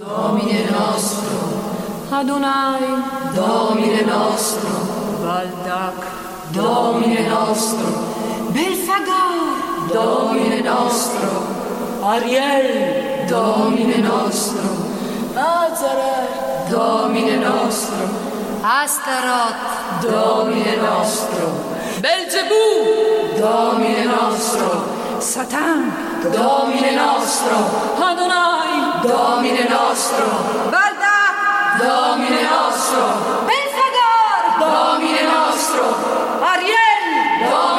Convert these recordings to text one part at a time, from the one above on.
Domine nostro, Adonai, Domine nostro, Baldac, Domine nostro, Belfagar, Domine nostro, Ariel, Domine nostro, Nazareth, Domine nostro, Astaroth, Domine nostro, Belzebù, Domine nostro, Satan, Domine nostro, Adonai, Domine nostro, Balda, Domine nostro, Belfagar, Domine nostro, Ariel, Domine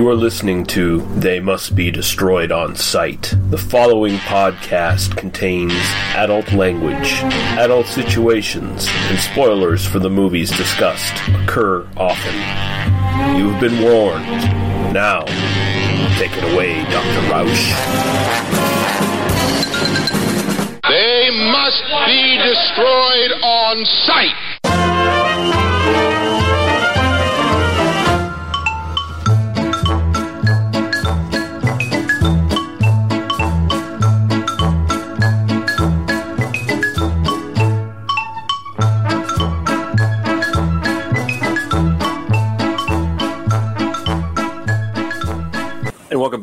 You are listening to They Must Be Destroyed on Sight. The following podcast contains adult language, adult situations, and spoilers for the movies discussed occur often. You've been warned. Now, take it away, Dr. Roush. They must be destroyed on sight.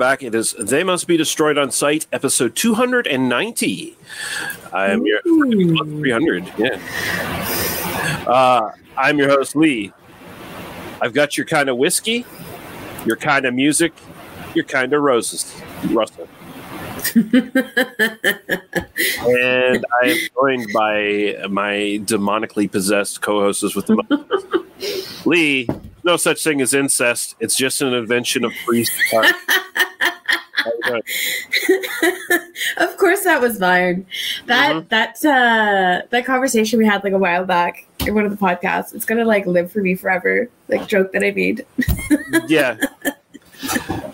Back. It is They Must Be Destroyed on Sight, episode 290. I am your 300, yeah. Uh, I'm your host, Lee. I've got your kind of whiskey, your kind of music, your kind of roses, Russell. and I am joined by my demonically possessed co-hosts with the. Lee. No such thing as incest. It's just an invention of priest. How you doing? of course that was Byron. That Mhm. that uh that conversation we had like a while back in one of the podcasts, it's gonna like live for me forever. Like joke that I made. yeah.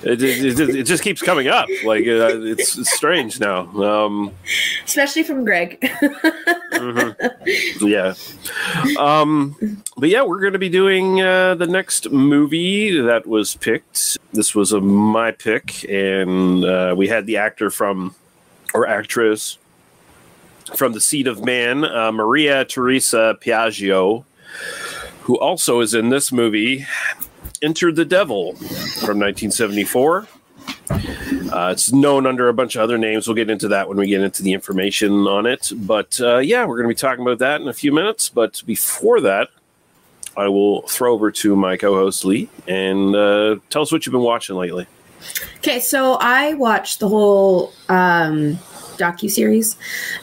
It, it, it, it just keeps coming up. Like uh, it's, it's strange now. Um, Especially from Greg. mhm. Yeah. Um, but yeah, we're going to be doing uh, the next movie that was picked. This was a my pick, and uh, we had the actor from or actress from the Seed of Man, uh, Maria Teresa Piaggio, who also is in this movie, Enter the Devil from 1974. Uh, it's known under a bunch of other names. We'll get into that when we get into the information on it. But uh, yeah, we're going to be talking about that in a few minutes. But before that, I will throw over to my co-host Lee and uh, tell us what you've been watching lately. okay, so I watched the whole um docu series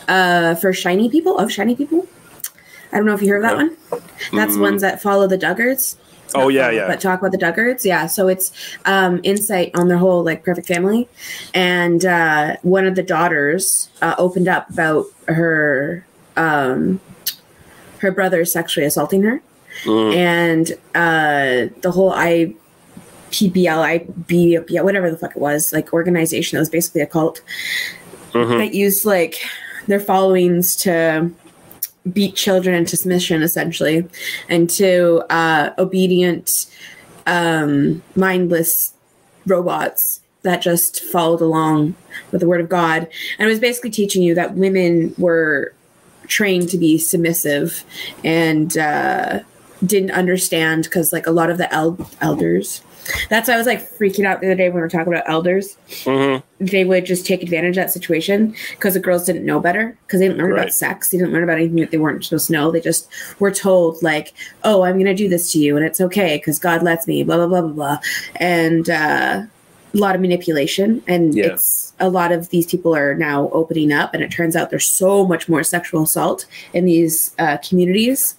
uh for Shiny People of Shiny People. I don't know if you heard of that one. That's Mm. ones that follow the Duggars. Oh yeah, follow, yeah. But talk about the Duggars, yeah. So it's um, insight on their whole like perfect family, and uh, one of the daughters uh, opened up about her um, her brother sexually assaulting her, Mm. and uh, the whole I. PBL, yeah, whatever the fuck it was, like organization that was basically a cult Mhm. that used like their followings to beat children into submission essentially and to uh, obedient um, mindless robots that just followed along with the word of god. And it was basically teaching you that women were trained to be submissive and uh, didn't understand because like a lot of the el- elders that's why i was like freaking out the other day when we were talking about elders Mhm. they would just take advantage of that situation because the girls didn't know better because they didn't learn Right. about sex. They didn't learn about anything that they weren't supposed to know. They just were told like, "Oh, I'm going to do this to you, and it's okay because God lets me." Blah blah blah blah blah, and uh, a lot of manipulation and Yeah. it's a lot of these people are now opening up and it turns out there's so much more sexual assault in these uh, communities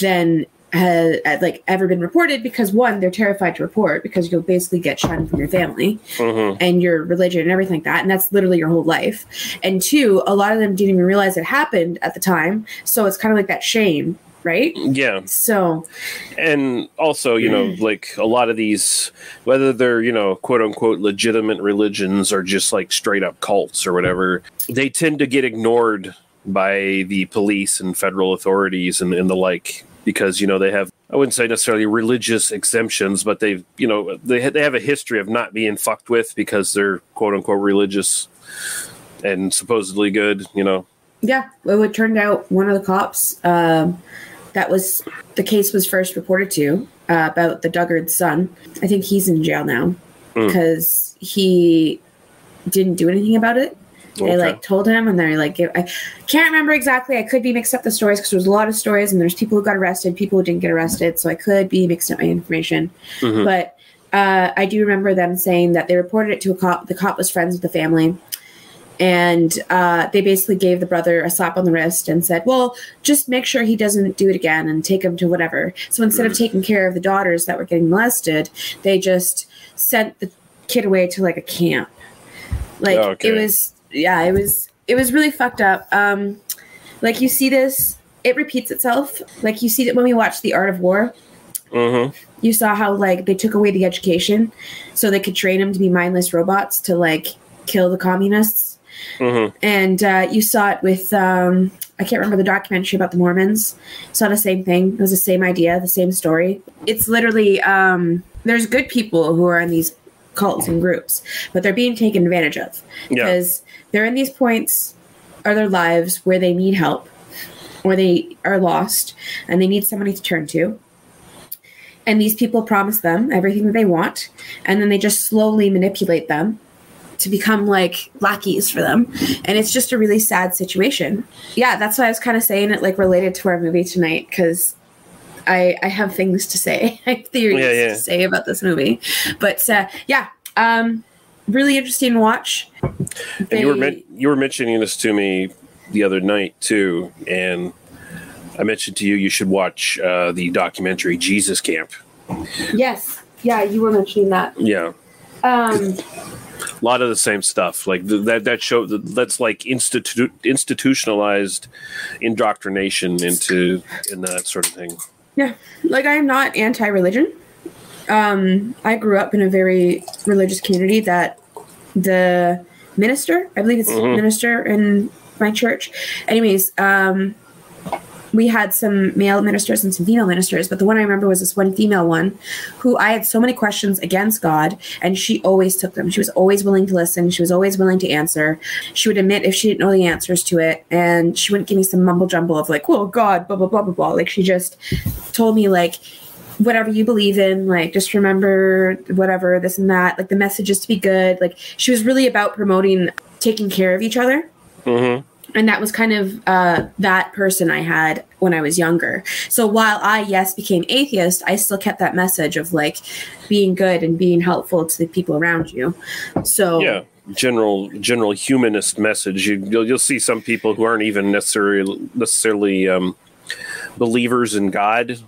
than has like ever been reported because one they're terrified to report because you'll basically get shunned from your family Mhm. and your religion and everything like that and that's literally your whole life and two a lot of them didn't even realize it happened at the time so it's kind of like that shame right Yeah. so and also you know like a lot of these whether they're you know quote unquote legitimate religions or just like straight up cults or whatever they tend to get ignored by the police and federal authorities and, and the like because you know they have i wouldn't say necessarily religious exemptions but they've you know they, ha- they have a history of not being fucked with because they're quote unquote religious and supposedly good you know Yeah, well, it turned out one of the cops um, that was the case was first reported to uh, about the Duggar's son. I think he's in jail now Hmm. because he didn't do anything about it. They Okay. like told him, and they're like, I can't remember exactly. I could be mixed up the stories because there's a lot of stories, and there's people who got arrested, people who didn't get arrested, so I could be mixed up my information. Mhm. But uh, I do remember them saying that they reported it to a cop. The cop was friends with the family, and uh, they basically gave the brother a slap on the wrist and said, "Well, just make sure he doesn't do it again and take him to whatever." So instead of taking care of the daughters that were getting molested, they just sent the kid away to like a camp. Like Okay. it was, yeah, it was, it was really fucked up. Um, like you see this, it repeats itself. Like you see that when we watch The Art of War, Mhm. you saw how like they took away the education so they could train them to be mindless robots to like kill the communists Mhm. and uh, you saw it with um, i can't remember the documentary about the mormons saw the same thing it was the same idea the same story it's literally um, there's good people who are in these cults and groups but they're being taken advantage of Yeah. because they're in these points of their lives where they need help or they are lost and they need somebody to turn to. And these people promise them everything that they want and then they just slowly manipulate them to become like lackeys for them. And it's just a really sad situation. Yeah that's why i was kind of saying it like related to our movie tonight because i i have things to say i have theories Yeah, yeah. to say about this movie but uh yeah um really interesting watch And you were men- you were mentioning this to me the other night too, and I mentioned to you you should watch uh, the documentary Jesus Camp. yes yeah you were mentioning that Yeah, um a lot of the same stuff. Like th- that that show that's like institu- institutionalized indoctrination into in that sort of thing. Yeah, like I am not anti-religion. Um, I grew up in a very religious community that the minister, I believe it's Mhm. minister in my church. Anyways, um, we had some male ministers and some female ministers, but the one I remember was this one female one who I had so many questions against God, and she always took them. She was always willing to listen. She was always willing to answer. She would admit if she didn't know the answers to it, and she wouldn't give me some mumble jumble of like, "Well, God," blah blah blah blah blah. Like she just told me like whatever you believe in like just remember whatever this and that like the message is to be good like she was really about promoting taking care of each other hmm and that was kind of uh, that person I had when I was younger. So while I yes became atheist, I still kept that message of like being good and being helpful to the people around you. So Yeah, general general humanist message. You, you'll you'll see some people who aren't even necessarily necessarily um, believers in God.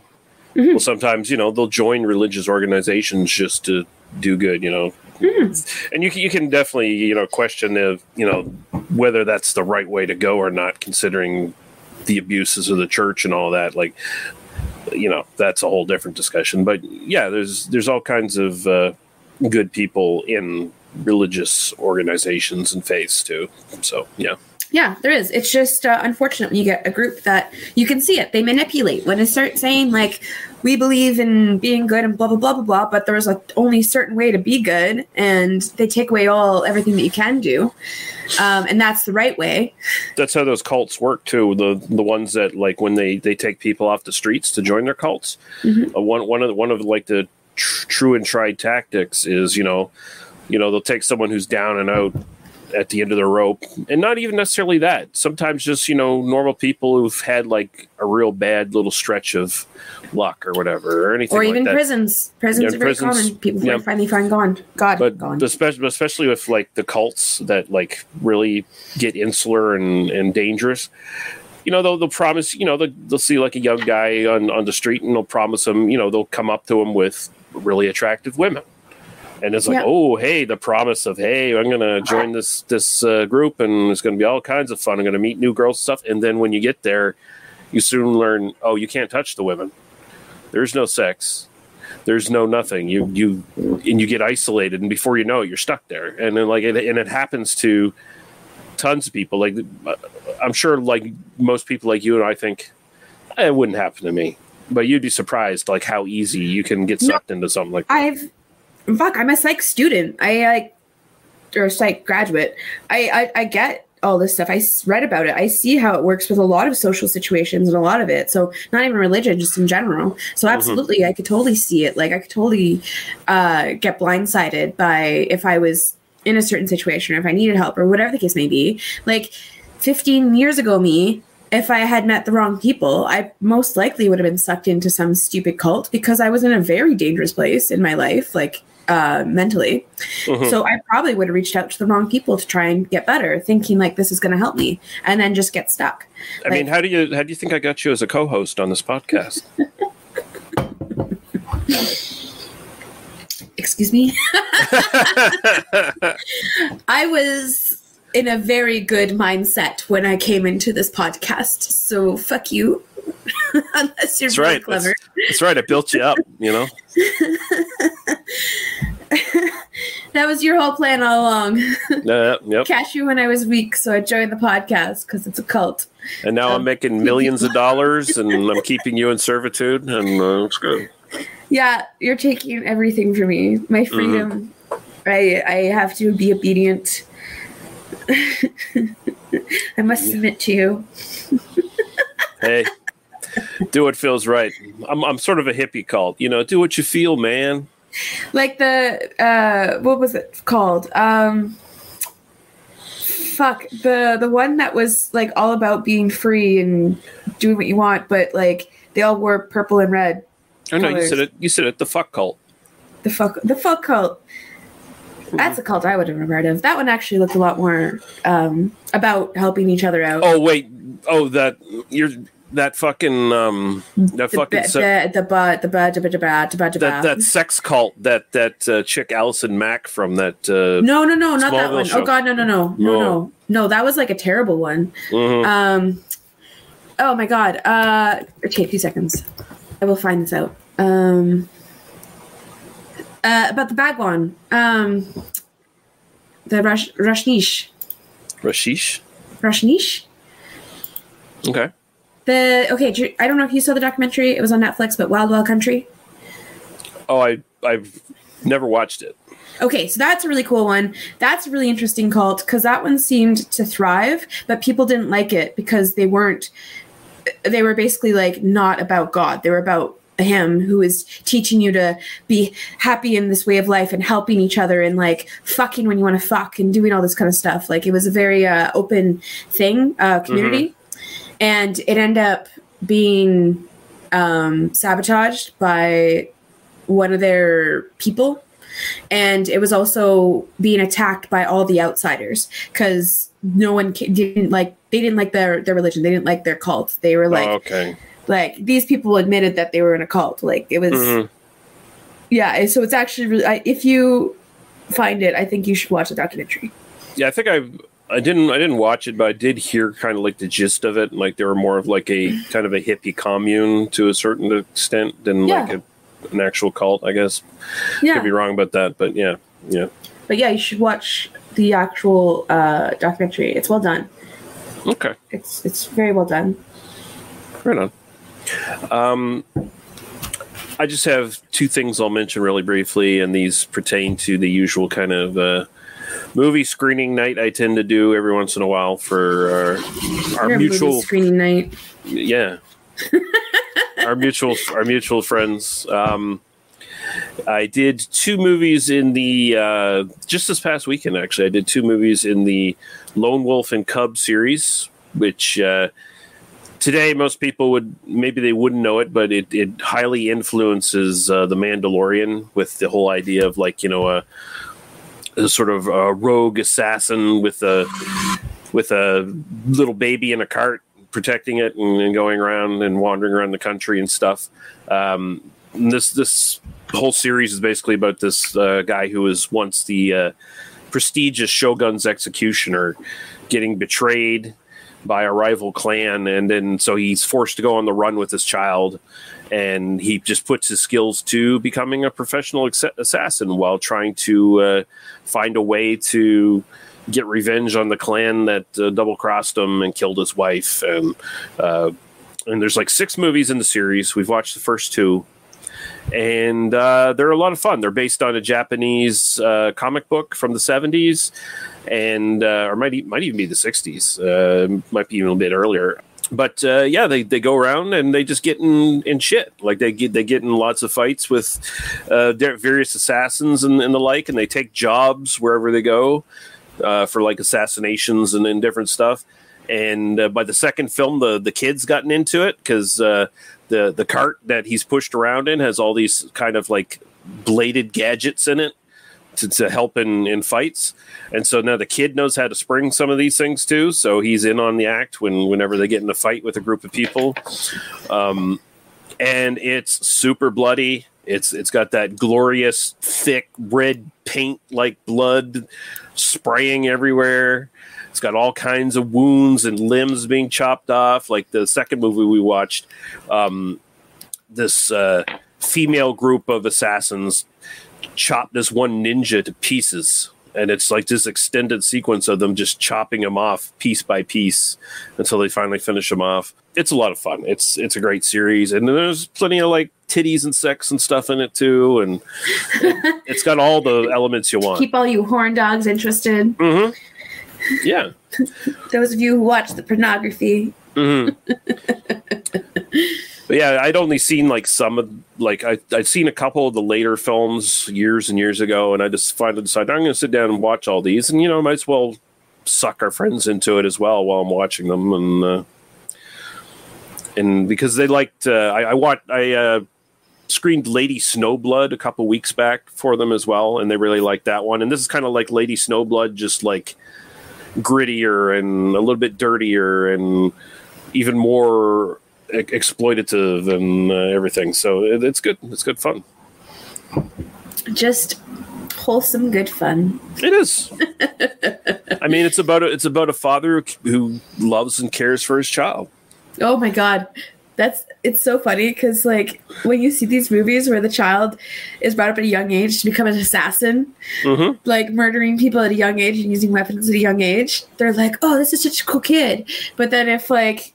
Well, sometimes you know they'll join religious organizations just to do good. You know, and you can, you can definitely you know question the you know whether that's the right way to go or not, considering the abuses of the church and all that. Like, you know, that's a whole different discussion. But yeah, there's there's all kinds of uh, good people in religious organizations and faiths too. So yeah, Yeah, there is. It's just uh, unfortunate when you get a group that you can see it. They manipulate when they start saying like, "We believe in being good" and blah blah blah blah blah. But there's like only a certain way to be good, and they take away all everything that you can do, um, and that's the right way. that's how those cults work too. The the ones that like when they they take people off the streets to join their cults. Uh, one one of the, one of like the tr- true and tried tactics is you know, you know they'll take someone who's down and out at the end of the rope, and not even necessarily that. Sometimes just you know normal people who've had like a real bad little stretch of luck or whatever or anything or even prisons. Prisons Yeah, are very prisons, common. People yeah. finally find gone. God, but gone. especially especially with like the cults that like really get insular and, and dangerous you know they'll, they'll promise you know they'll, they'll see like a young guy on, on the street and they'll promise him you know they'll come up to him with really attractive women and it's like Yeah. oh hey the promise of hey i'm gonna join this this uh, group and it's gonna be all kinds of fun. I'm gonna meet new girls and stuff. And then when you get there you soon learn oh you can't touch the women. There's no sex. There's no nothing. You you and you get isolated and before you know it you're stuck there. And then like it, and it happens to tons of people. Like i'm sure like most people like you and i think "Eh, it wouldn't happen to me. But you'd be surprised like how easy you can get No. sucked into something like that. I've fuck. I'm a psych student. I like or psych graduate. I, I I get all this stuff. I read about it. I see how it works with a lot of social situations and a lot of it. So not even religion, just in general. So absolutely, I could totally see it. Like I could totally uh, get blindsided by if I was in a certain situation or if I needed help or whatever the case may be. Like 15 years ago, me. If I had met the wrong people, I most likely would have been sucked into some stupid cult because I was in a very dangerous place in my life, like uh, mentally. Mhm. So I probably would have reached out to the wrong people to try and get better, thinking like this is going to help me, and then just get stuck. i mean how do you how do you think i got you as a co-host on this podcast Excuse me. I was in a very good mindset when I came into this podcast, so fuck you. Unless you're that's really right clever. that's, that's right i built you up you know That was your whole plan all along. uh, yep Catch you when I was weak, so I joined the podcast because it's a cult. and now i'm Um, making millions of dollars and i'm keeping you in servitude and uh, it's good Yeah, you're taking everything from me. My freedom. I I have to be obedient. I must submit to you. hey do what feels right I'm, I'm sort of a hippie cult you know do what you feel man Like the uh what was it called? Um fuck, the the one that was like all about being free and doing what you want, but like they all wore purple and red. oh no you said it you said it the fuck cult The fuck the fuck cult. That's a cult I would have heard of. That one actually looked a lot more um about helping each other out. Oh wait, oh that you're that fucking um that fucking the se- the the the the the the that that sex cult that that uh, chick Allison Mack from that uh No, no, no, not that one. show. Oh god, no, no, no, no, No. no, no. That was like a terrible one. mhm. Um. Oh my god. Uh. Okay, two seconds. I will find this out. Um. Uh, about the bad one. Um. The Rush Rashnish Rashish. Rashnish. Okay. The okay. I don't know if you saw the documentary. It was on Netflix, but Wild Wild Country. Oh, I I've never watched it. Okay, so that's a really cool one. That's a really interesting cult because that one seemed to thrive, but people didn't like it because they weren't. They were basically like not about God. They were about Him, who is teaching you to be happy in this way of life and helping each other and like fucking when you want to fuck and doing all this kind of stuff. Like it was a very uh, open thing, uh, community, and it ended up being um, sabotaged by one of their people. And it was also being attacked by all the outsiders because no one ca- didn't like they didn't like their their religion. They didn't like their cult. They were like oh, okay. like these people admitted that they were in a cult. Like it was Mhm. yeah so it's actually really I, if you find it i think you should watch the documentary. Yeah, I think I I didn't I didn't watch it, but I did hear kind of like the gist of it. Like they were more of like a kind of a hippie commune to a certain extent than like a, an actual cult. I guess yeah could be wrong about that, but yeah, yeah. but yeah you should watch the actual uh documentary it's well done Okay. it's it's very well done Right on. Um, I just have two things I'll mention really briefly, and these pertain to the usual kind of uh, movie screening night I tend to do every once in a while for our, our mutual, screening night yeah, our mutual, our mutual friends. Um, I did two movies in the uh, just this past weekend. Actually, I did two movies in the Lone Wolf and Cub series, which uh, today most people would maybe they wouldn't know it, but it, it highly influences uh, the Mandalorian with the whole idea of like you know a sort of a rogue assassin with a with a little baby in a cart protecting it and, and going around and wandering around the country and stuff. Um, and this this whole series is basically about this uh, guy who was once the uh, prestigious Shogun's executioner, getting betrayed by a rival clan, and then so he's forced to go on the run with his child, and he just puts his skills to becoming a professional ex- assassin while trying to uh, find a way to get revenge on the clan that uh, double crossed him and killed his wife, and uh, and there's like six movies in the series. We've watched the first two and uh, they're a lot of fun. They're based on a Japanese uh, comic book from the '70s, and uh, or might might even be the '60s. Uh, might be even a bit earlier. But uh, yeah, they, they go around and they just get in, in shit. Like they get they get in lots of fights with uh, various assassins and, and the like, and they take jobs wherever they go for like assassinations and, and different stuff. And by the second film, the the kids gotten into it because the the cart that he's pushed around in has all these kind of like bladed gadgets in it to, to help in, in fights. And so now the kid knows how to spring some of these things too. So he's in on the act when whenever they get in a fight with a group of people. Um, and it's super bloody. It's it's got that glorious thick red paint like blood spraying everywhere. It's got all kinds of wounds and limbs being chopped off. Like the second movie we watched, um, this uh, female group of assassins chopped this one ninja to pieces. And it's like this extended sequence of them just chopping him off piece by piece until they finally finish him off. It's a lot of fun. It's it's a great series, and there's plenty of like titties and sex and stuff in it too, and it, has got all the elements you want. Keep all you horn dogs interested. Mm-hmm. Yeah. Those of you who watch the pornography. Mm-hmm. but yeah, I'd only seen like some of like I I'd seen a couple of the later films years and years ago, and I just finally decided I'm going to sit down and watch all these, and you know, might as well suck our friends into it as well while I'm watching them, and uh, and because they liked uh, I, I watched I uh, screened Lady Snowblood a couple weeks back for them as well, and they really liked that one, and this is kind of like Lady Snowblood, just like grittier and a little bit dirtier and even more exploitative and uh, everything. So it, it's good. It's good fun. Just wholesome, good fun. It is. I mean, it's about a, it's about a father who loves and cares for his child. Oh my god, that's it's so funny because like when you see these movies where the child is brought up at a young age to become an assassin mm-hmm. like murdering people at a young age and using weapons at a young age they're like oh this is such a cool kid but then if like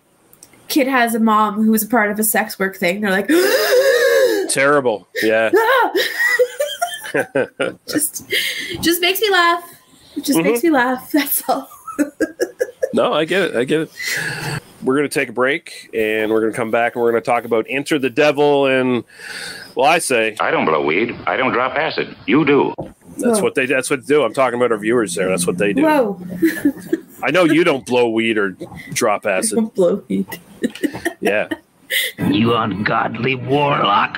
kid has a mom who was a part of a sex work thing they're like terrible. Yeah. Just just makes me laugh. It just mm-hmm. makes me laugh that's all. No i get it i get it we're going to take a break and we're going to come back and we're going to talk about Enter the Devil. And, well, I say. I don't blow weed. I don't drop acid. You do. That's Whoa. what they. That's what they do. I'm talking about our viewers there. That's what they do. Whoa! I know you don't blow weed or drop acid. I don't blow weed. yeah. You ungodly warlock.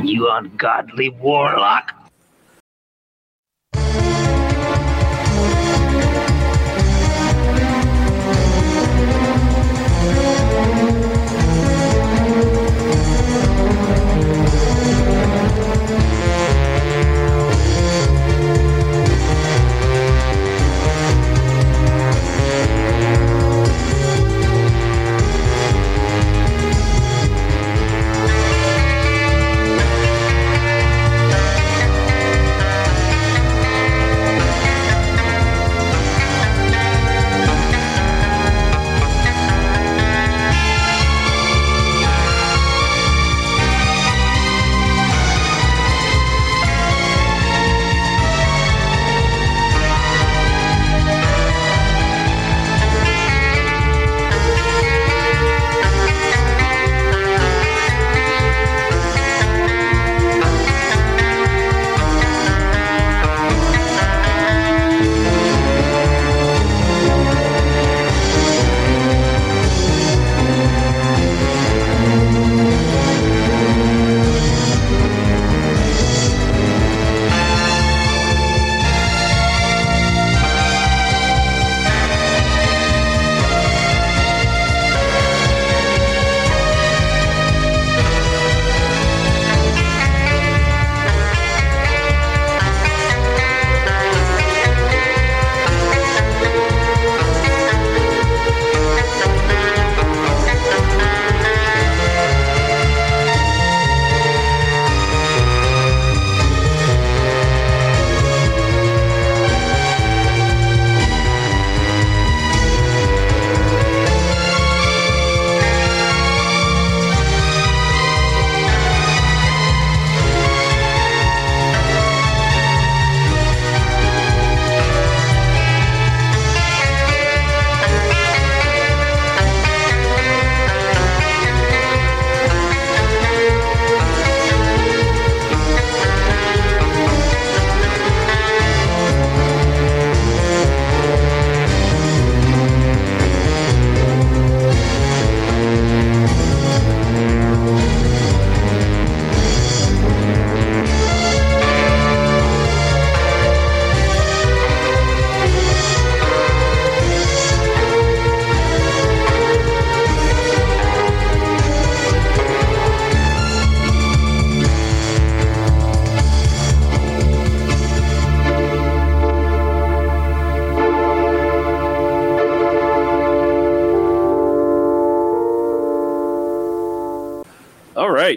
You ungodly warlock.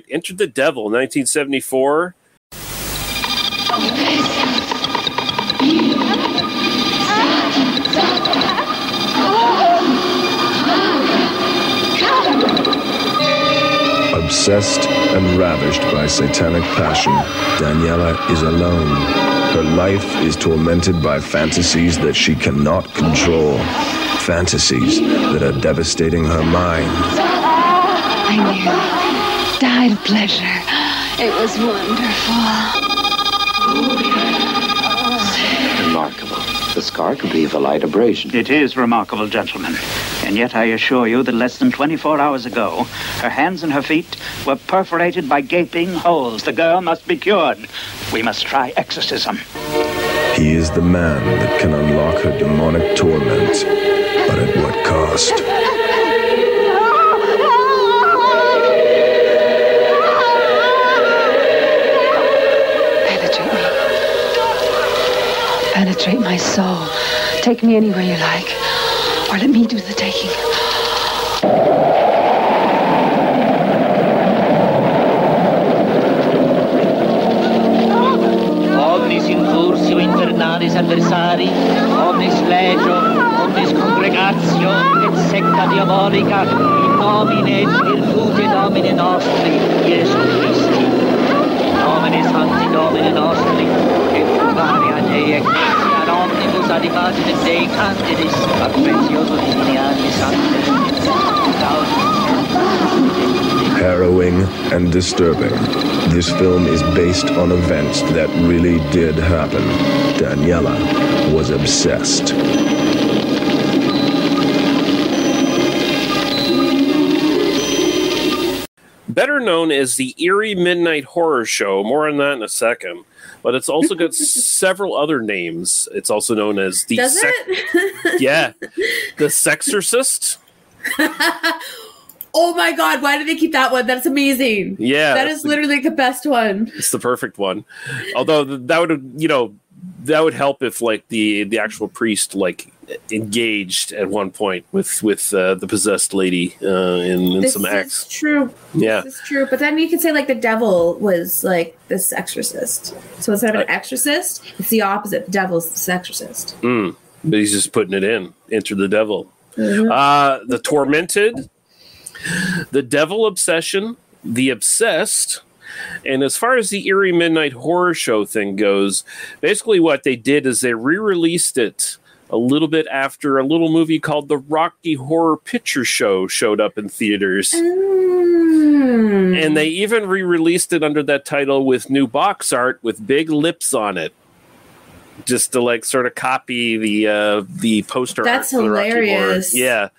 All right, Enter the Devil, 1974. Obsessed and ravished by satanic passion, Daniela is alone. Her life is tormented by fantasies that she cannot control. Fantasies that are devastating her mind. I nearly died of pleasure. It was wonderful. Remarkable. The scar could leave a light abrasion. It is remarkable, gentlemen. And yet I assure you that less than 24 hours ago, her hands and her feet were perforated by gaping holes. The girl must be cured. We must try exorcism. He is the man that can unlock her demonic torment, but at what cost? Penetrate my soul. Take me anywhere you like. Or let me do the taking. Omnis incursio infernalis adversari, omnis legio, omnis congregatio, et secta diabolica, in nomine et virtute Domine nostri, Iesu Christi. nomine sancti domini nostri, et varia Dei ecclesia omnibus ad imagine Dei candidis, ad precioso divini anni sancti, Harrowing and disturbing. This film is based on events that really did happen. Daniela was obsessed. Better known as the Eerie Midnight Horror Show. More on that in a second. But it's also got several other names. It's also known as the Does Sex- it? yeah, the Sexorcist. oh my god, why did they keep that one? That's amazing. Yeah, that's is the- literally the best one. It's the perfect one. Although that would, you know, that would help if like the the actual priest like engaged at one point with with uh, the possessed lady uh, in, in this some acts. true. Yeah. This is true. But then you could say like the devil was like this exorcist. So instead of an exorcist, it's the opposite. The devil's this exorcist. Mm, but he's just putting it in. Enter the devil. Mhm. Uh, the tormented, the devil obsession, the obsessed. And as far as the eerie midnight horror show thing goes, basically what they did is they re-released it a little bit after a little movie called The Rocky Horror Picture Show showed up in theaters. Mm. And they even re-released it under that title with new box art with big lips on it. Just to like sort of copy the uh the poster That's art for the Rocky hilarious. Yeah.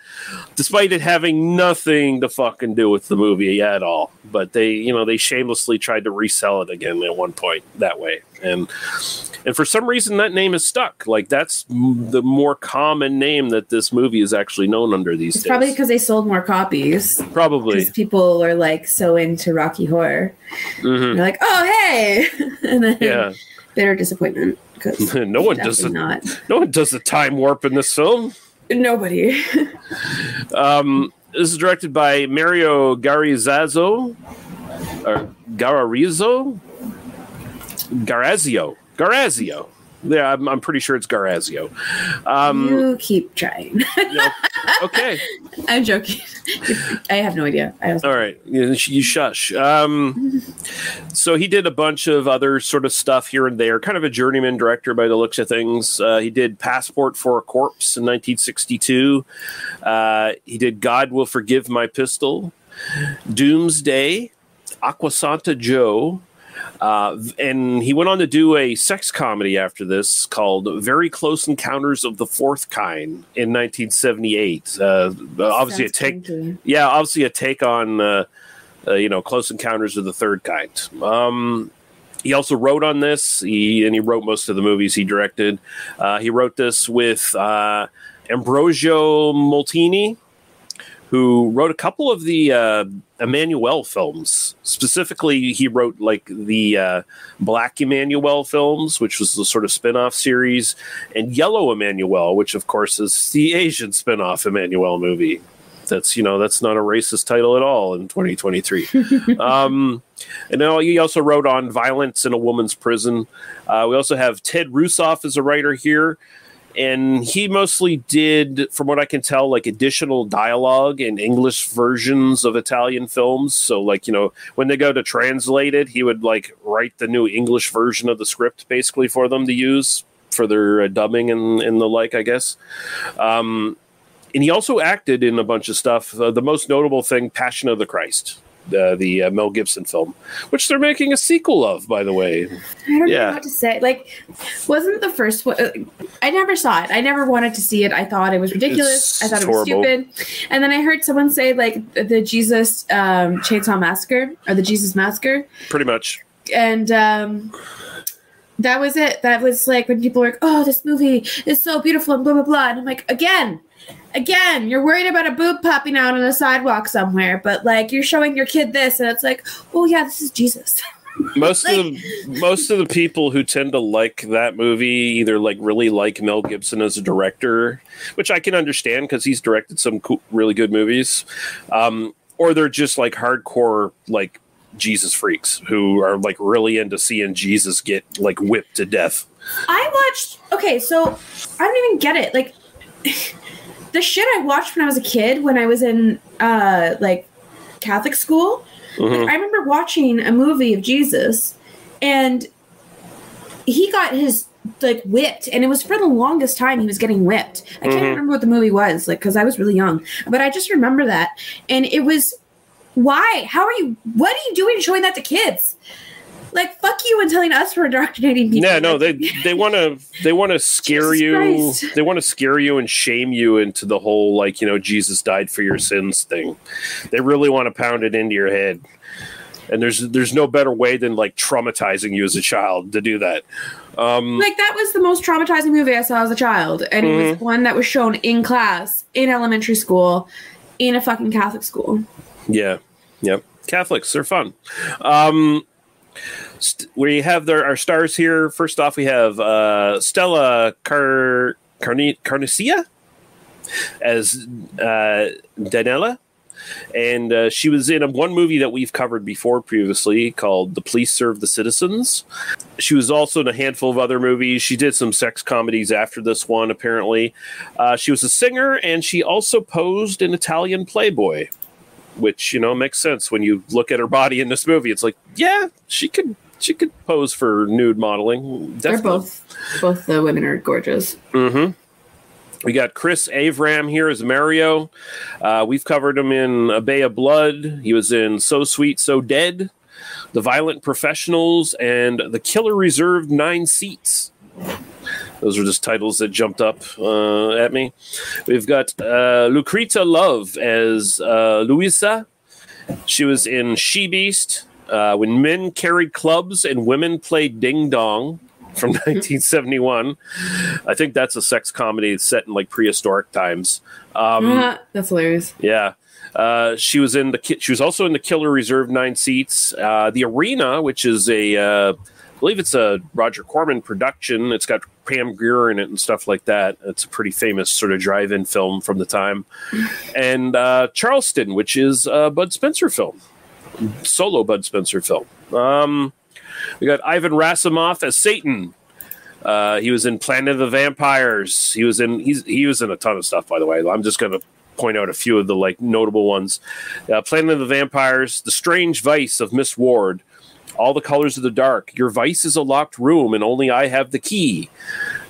Despite it having nothing to fucking do with the movie at all. But they, you know, they shamelessly tried to resell it again at one point that way. And and for some reason that name is stuck. Like that's m- the more common name that this movie is actually known under these It's days. probably because they sold more copies. Probably. Because people are like so into Rocky Horror. Mhm. They're like, oh hey, and then Yeah. Bitter disappointment because no one does a, not. no one does a time warp in this film. Nobody. Um, this is directed by Mario Garizazzo or Gararizzo, Garazio, Garazio. Yeah, I'm, I'm pretty sure it's Garazio. Um, you keep trying. Okay, I'm joking. I have no idea. All right, you, you shush. Um, so he did a bunch of other sort of stuff here and there. Kind of a journeyman director by the looks of things. Uh, he did Passport for a Corpse in 1962. Uh, he did God Will Forgive My Pistol, Doomsday, Aquasanta Joe. Uh, and he went on to do a sex comedy after this called Very Close Encounters of the Fourth Kind in 1978. Uh, obviously, a take, kinky. yeah, obviously a take on uh, uh, you know Close Encounters of the Third Kind. Um, he also wrote on this, he and he wrote most of the movies he directed. Uh, he wrote this with uh, Ambrosio Molteni, who wrote a couple of the uh, Emmanuel films. Specifically, he wrote like the uh, Black Emmanuel films, which was the sort of spin off series, and Yellow Emmanuel, which of course is the Asian spin off Emmanuel movie. That's you know that's not a racist title at all in 2023. um, and now he also wrote on violence in a woman's prison. Uh, we also have Ted Rusoff as a writer here and he mostly did from what i can tell like additional dialogue in english versions of italian films. So like you know when they go to translate it he would like write the new english version of the script basically for them to use for their uh, dubbing and, and the like i guess. Um, and he also acted in a bunch of stuff. Uh, the most notable thing passion of the christ uh, the uh, mel gibson film which they're making a sequel of by the way I don't Yeah. know what to say. Like, wasn't the first one? uh, I never saw it. I never wanted to see it. I thought it was ridiculous. It's I thought it was horrible. stupid. And then I heard someone say like the Jesus um, Chainsaw Massacre or the Jesus Massacre, pretty much and um, that was it. That was like when people were like, "Oh, this movie is so beautiful," and blah blah blah. And I'm like, again. Again, you're worried about a boob popping out on a sidewalk somewhere, but like you're showing your kid this, and it's like, oh yeah, this is Jesus. most of the most of the people who tend to like that movie either like really like Mel Gibson as a director, which I can understand because he's directed some cool, really good movies, um, or they're just like hardcore like Jesus freaks who are like really into seeing Jesus get like whipped to death. I watched. Okay, so I don't even get it. Like the shit I watched when I was a kid, when I was in uh like Catholic school. Mhm. Like, I remember watching a movie of Jesus, and he got his like whipped and it was for the longest time he was getting whipped i can't Mhm. remember what the movie was like because i was really young but i just remember that and it was why how are you what are you doing showing that to kids like fuck you and telling us we're indoctrinating people Yeah, no, they they want to they want to scare Jesus you. Christ. They want to scare you and shame you into the whole like you know Jesus died for your sins thing. They really want to pound it into your head. And there's there's no better way than like traumatizing you as a child to do that. Um, like that was the most traumatizing movie i saw as a child and it was Mhm. one that was shown in class in elementary school in a fucking catholic school Yeah. Yep. Catholics, they're fun. Um, we have their, our stars here. First off, we have uh, Stella Car- Carni- Carnicia as uh, Danella. And uh, she was in a, one movie that we've covered before previously called The Police Serve the Citizens. She was also in a handful of other movies. She did some sex comedies after this one, apparently. Uh, she was a singer and she also posed in Italian Playboy which you know makes sense when you look at her body in this movie. It's like, yeah, she could she could pose for nude modeling. they're both both the women are gorgeous Mm-hmm. We got Chris Avram here as Mario. Uh, we've covered him in A Bay of Blood. He was in So Sweet, So Dead, The Violent Professionals, and The Killer Reserved Nine Seats. Those are just titles that jumped up uh, at me. We've got uh, Lucretia Love as uh, Louisa. She was in She Beast, uh, When Men Carried Clubs and Women Played Ding Dong from 1971. I think that's a sex comedy set in like prehistoric times. Um, that's hilarious yeah. Uh, she was in the. She was also in the Killer Reserve Nine Seats. Uh, the Arena, which is a, uh, I believe it's a Roger Corman production. It's got Pam Grier in it and stuff like that. It's a pretty famous sort of drive-in film from the time. And uh, Charleston, which is a Bud Spencer film, solo Bud Spencer film. Um, we got Ivan Rassimov as Satan. Uh, he was in Planet of the Vampires. He was in he's he was in a ton of stuff, by the way. I'm just going to point out a few of the like notable ones. Uh, Planet of the Vampires, The Strange Vice of Miss Ward, All the Colors of the Dark. Your vice is a locked room, and only I have the key.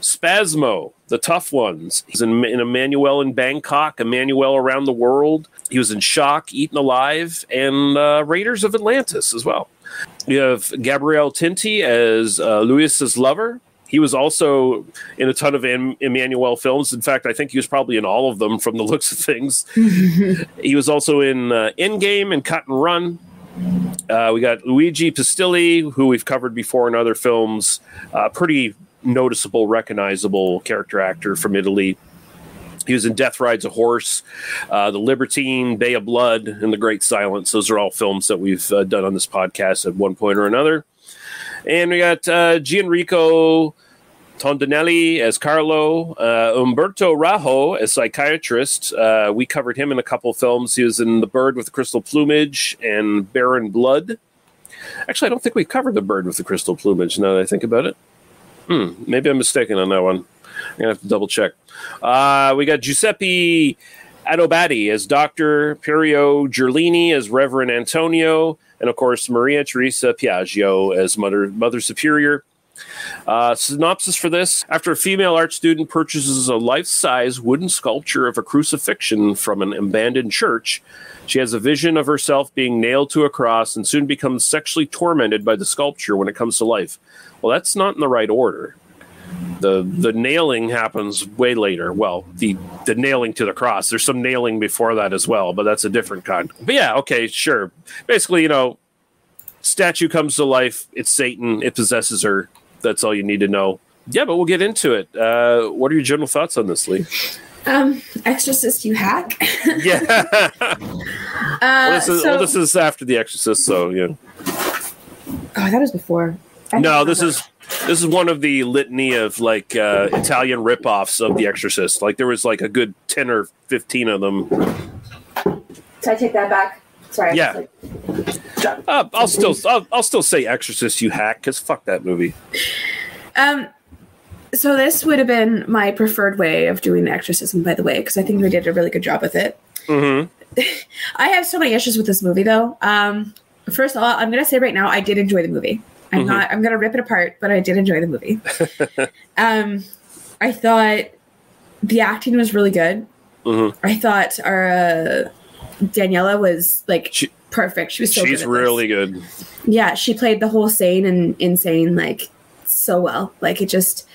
Spasmo, The Tough Ones. He's in, in Emanuelle in Bangkok, Emanuelle around the world. He was in Shock, Eaten Alive, and uh, Raiders of Atlantis as well. You have Gabriele Tinti as uh, Louis's lover. He was also in a ton of Em- Emanuelle films. In fact, I think he was probably in all of them from the looks of things. he was also in uh, Endgame and Cut and Run. Uh, we got Luigi Pistilli, who we've covered before in other films. Uh, pretty noticeable, recognizable character actor from Italy. He was in Death Rides a Horse, uh, The Libertine, Bay of Blood, and The Great Silence. Those are all films that we've uh, done on this podcast at one point or another. And we got uh, Gianrico Tondinelli as Carlo, uh, Umberto Raho as psychiatrist. Uh, we covered him in a couple films. He was in The Bird with the Crystal Plumage and Baron Blood. Actually, I don't think we covered The Bird with the Crystal Plumage now that I think about it. Hmm, maybe I'm mistaken on that one. I'm gonna have to double check. Uh, we got Giuseppe Addobbati as Doctor Piero Gerlini as Reverend Antonio, and of course Maria Teresa Piaggio as Mother Mother Superior. Uh, synopsis for this: After a female art student purchases a life-size wooden sculpture of a crucifixion from an abandoned church, she has a vision of herself being nailed to a cross and soon becomes sexually tormented by the sculpture when it comes to life. Well, that's not in the right order the the nailing happens way later. Well, the the nailing to the cross. There's some nailing before that as well, but that's a different kind. But yeah, okay, sure. Basically, you know, statue comes to life. It's Satan. It possesses her. That's all you need to know. Yeah, but we'll get into it. Uh, what are your general thoughts on this, Lee? um exorcist you hack Yeah. uh, well, this is, so, well, this is after The Exorcist, so yeah. oh that was before I No, this is this is one of the litany of like uh, Italian ripoffs of The Exorcist. Like there was like a good ten or fifteen of them. so i take that back sorry Yeah. like- Uh, I'll still I'll, I'll still say Exorcist, you hack, because fuck that movie. Um, so this would have been my preferred way of doing the exorcism, by the way, because I think they did a really good job with it. Mm-hmm. I have so many issues with this movie, though. Um, first of all, I'm gonna say right now, I did enjoy the movie. I'm Mhm. not. I'm gonna rip it apart, but I did enjoy the movie. um, I thought the acting was really good. Mhm. I thought our uh, Daniela was like perfect. She was so She's good at this. really good. yeah. She played the whole sane and insane like so well. Like it just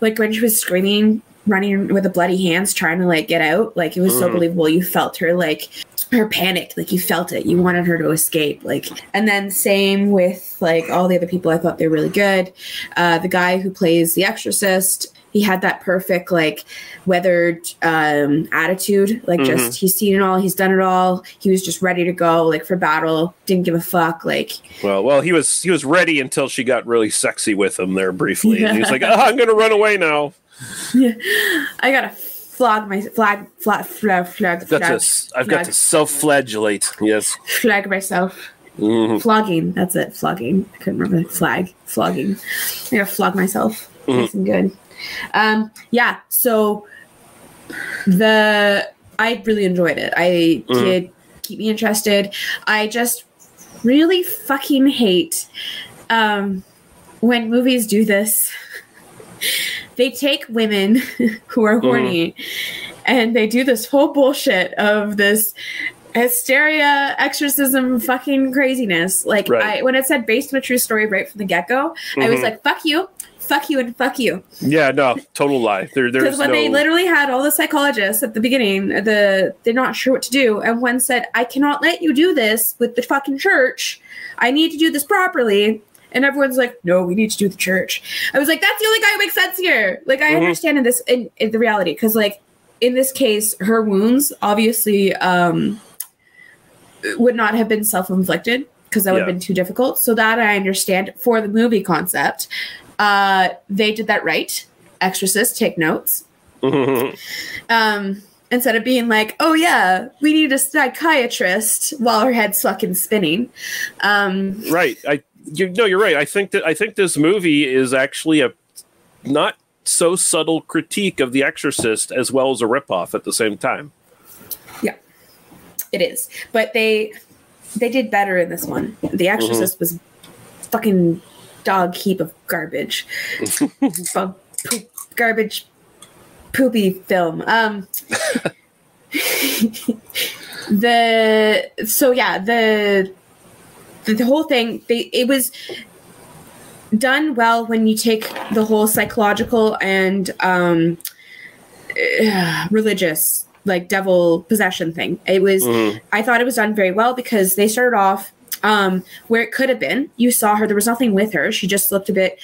like when she was screaming, running with the bloody hands, trying to like get out. Like it was so Mhm. believable. You felt her like her panic. Like you felt it. You wanted her to escape. Like and then same with like all the other people. I thought they were really good. Uh, the guy who plays the exorcist. He had that perfect, like, weathered um, attitude. Like, just Mhm. he's seen it all, he's done it all. He was just ready to go, like, for battle. Didn't give a fuck. Like, Well, well, he was he was ready until she got really sexy with him there briefly, and he's like, oh, "I'm going to run away now." Yeah, I gotta flog my flag, flag, flag, flag, I've got flag, to I've got to self-flagellate. Yes. flag myself. Mhm. Flogging. That's it. Flogging. I couldn't remember. Flag. Flogging. I gotta flog myself. Mhm. Nice and good. Um. Yeah. So the I really enjoyed it. I Mhm. did keep me interested. I just really fucking hate um when movies do this. they take women who are Mhm. horny and they do this whole bullshit of this hysteria, exorcism, fucking craziness. Like Right. I when it said based on a true story right from the get go, I was Mhm. like, "Fuck you, fuck you, and fuck you." Yeah, no, total lie. There, Because there's when no. they literally had all the psychologists at the beginning, the they're not sure what to do, and one said, "I cannot let you do this with the fucking church. I need to do this properly." And everyone's like, "No, we need to do the church." I was like, "That's the only guy who makes sense here." Like, I Mhm. understand in this in, in the reality because, like, in this case, her wounds obviously um, would not have been self-inflicted because that would have been too difficult. So that I understand for the movie concept. Uh, they did that right. Exorcist, take notes um, instead of being like, "Oh yeah, we need a psychiatrist," while her head's fucking spinning. Um, right. I you no, you're right. I think that I think this movie is actually a not so subtle critique of The Exorcist as well as a ripoff at the same time. yeah, it is. But they they did better in this one. The Exorcist was fucking dog heap of garbage, poop, garbage, poopy film. Um, the so yeah the the, the whole thing they it was done well when you take the whole psychological and um uh, religious like devil possession thing it was Mhm. i thought it was done very well because they started off um where it could have been. You saw her. There was nothing with her. She just looked a bit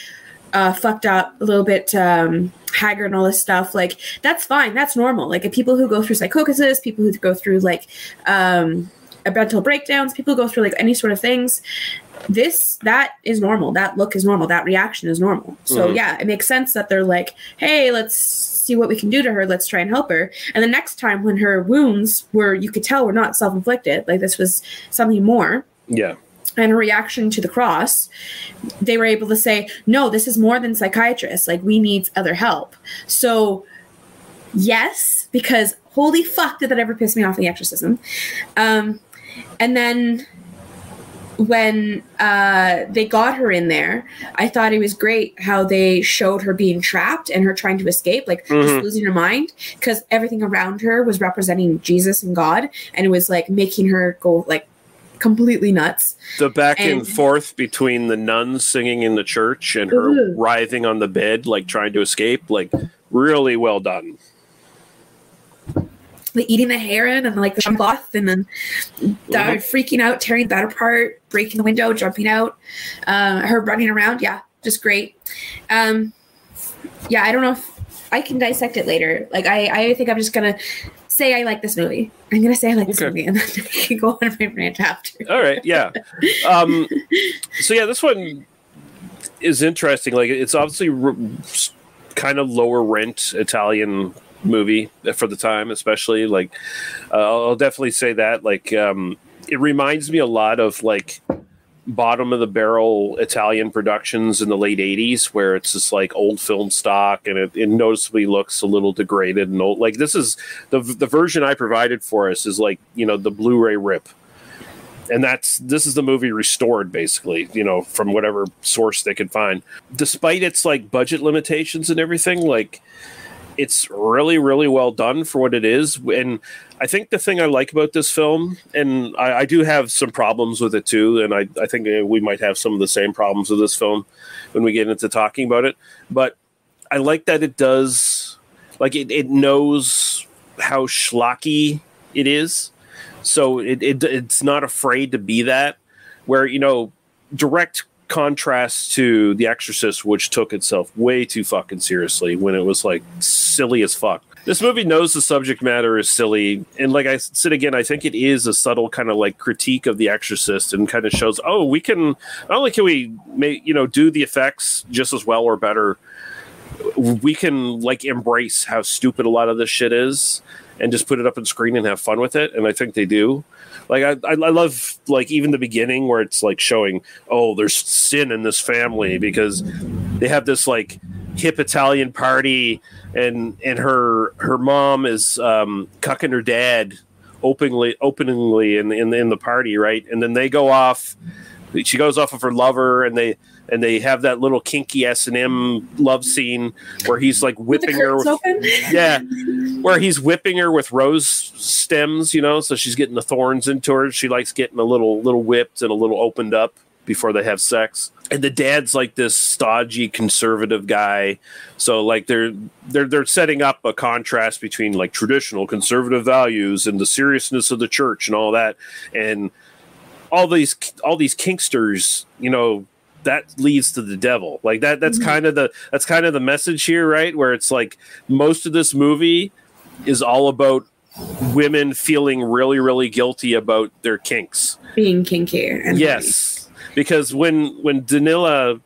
uh fucked up a little bit um haggard and all this stuff. Like that's fine. That's normal. Like people who go through psychosis people who go through like um mental breakdowns people who go through like any sort of things this that is normal. That look is normal. That reaction is normal. So Mhm. yeah it makes sense that they're like hey let's see what we can do to her. Let's try and help her. And the next time when her wounds were you could tell were not self-inflicted. Like this was something more Yeah. and a reaction to the cross, they were able to say, no, this is more than psychiatrists. Like, we need other help. So, yes, because holy fuck, did that ever piss me off in the exorcism. Um, and then when uh, they got her in there, I thought it was great how they showed her being trapped and her trying to escape, like Mhm. just losing her mind, because everything around her was representing Jesus and God, and it was like making her go like completely nuts. The back and, And- forth between the nuns singing in the church and her Ooh. writhing on the bed, like trying to escape, like really well done. the eating the heron and like the cloth and then the Mhm. freaking out, tearing that apart, breaking the window, jumping out, uh, her running around. Yeah, just great. Um, yeah, I don't know if I can dissect it later. Like I, I think I'm just gonna say I like this movie. I'm gonna say I like this Okay. movie and then I can go on my rant after. All right, yeah. Um, so yeah, this one is interesting. Like it's obviously kind of lower rent Italian movie for the time, especially. Like uh, I'll definitely say that. Like um, it reminds me a lot of like bottom of the barrel Italian productions in the late '80s, where it's just like old film stock, and it, it noticeably looks a little degraded and old. Like this is the the version I provided for us is like you know the Blu-ray rip. And that's this is the movie restored basically you know from whatever source they could find. Despite its like budget limitations and everything like it's really really well done for what it is. And i think the thing i like about this film and i, I do have some problems with it too and I, I think uh, we might have some of the same problems with this film when we get into talking about it but i like that it does like it, it knows how schlocky it is. So it, it it's not afraid to be that where you know direct contrast to the exorcist which took itself way too fucking seriously when it was like silly as fuck this movie knows the subject matter is silly and like i said again i think it is a subtle kind of like critique of the exorcist and kind of shows oh we can not only can we make you know do the effects just as well or better we can like embrace how stupid a lot of this shit is and just put it up on screen and have fun with it and i think they do. Like I, I love like even the beginning where it's like showing oh there's sin in this family because they have this like hip italian party and and her her mom is um cucking her dad openly openly in, in in the party right and then they go off she goes off of her lover and they and they have that little kinky S and M love scene where he's like whipping her. With, yeah, where he's whipping her with rose stems, you know, so she's getting the thorns into her. She likes getting a little little whipped and a little opened up before they have sex. And the dad's like this stodgy conservative guy. So like they're they're they're setting up a contrast between like traditional conservative values and the seriousness of the church and all that. And all these all these kinksters, you know, that leads to the devil. Like that that's Mm-hmm. kind of the that's kind of the message here, right? Where it's like most of this movie is all about women feeling really really guilty about their kinks. Being kinky. And yes. Because when when Danila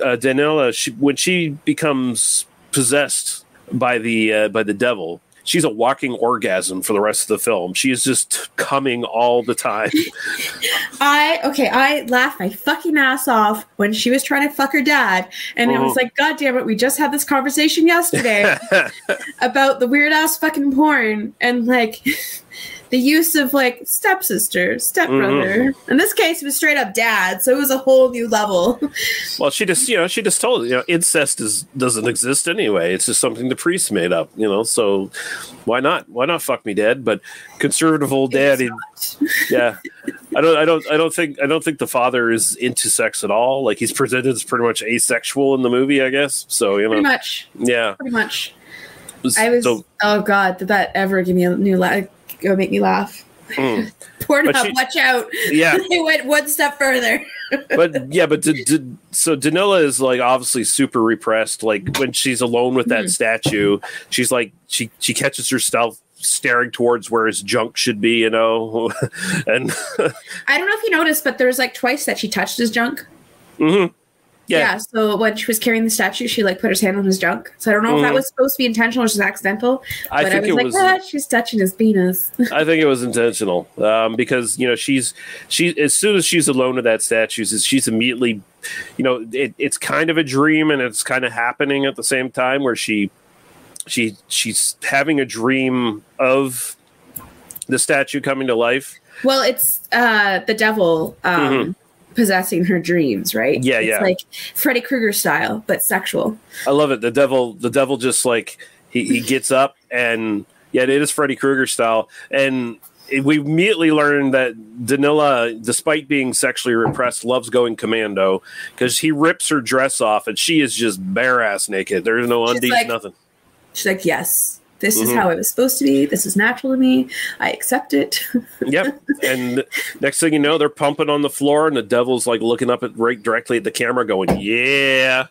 uh, Danila she, when she becomes possessed by the uh, by the devil, she's a walking orgasm for the rest of the film. She is just coming all the time. I okay, I laughed my fucking ass off when she was trying to fuck her dad, and I was Mhm. like, God damn it, we just had this conversation yesterday about the weird ass fucking porn and like the use of like stepsister, stepbrother. Mm-hmm. In this case, it was straight up dad, so it was a whole new level. Well, she just, you know, she just told, you know, incest is doesn't exist anyway. It's just something the priests made up, you know. So why not? Why not fuck me dead? But conservative old dad, he, yeah. I don't, I don't, I don't think, I don't think the father is into sex at all. Like he's presented as pretty much asexual in the movie, I guess. So you know, Pretty much. yeah. Pretty much. I was So, oh god, did that ever give me a new Go make me laugh. mm. Pornhub, she- watch out! Yeah. they went one step further. but yeah, but D- D- so Danila is like obviously super repressed. Like when she's alone with that statue, she's like she she catches herself staring towards where his junk should be, you know, and I don't know if you noticed, but there was like twice that she touched his junk. Mhm. Yeah. yeah, So when she was carrying the statue, she like put her hand on his junk. So I don't know if that Mhm. was supposed to be intentional or just accidental. I but think I it was like, was- ah, she's touching his penis. I think it was intentional um, because you know she's she as soon as she's alone with that statue, she's- immediately, you know, it, it's kind of a dream and it's kind of happening at the same time where she she she's having a dream of the statue coming to life. well, it's uh the devil um Mhm. Possessing her dreams, right? Yeah, it's yeah. like Freddy Krueger style, but sexual. I love it. The devil, the devil, just like he, he gets up and yeah, it is Freddy Krueger style. And we immediately learn that Danila, despite being sexually repressed, loves going commando because he rips her dress off and she is just bare ass naked. There's no She's undies, like- nothing. She's like, Yes, this is Mhm. how it was supposed to be. This is natural to me. I accept it. Yep. and next thing you know, they're pumping on the floor, and the devil's like looking up at right directly at the camera, going, "Yeah."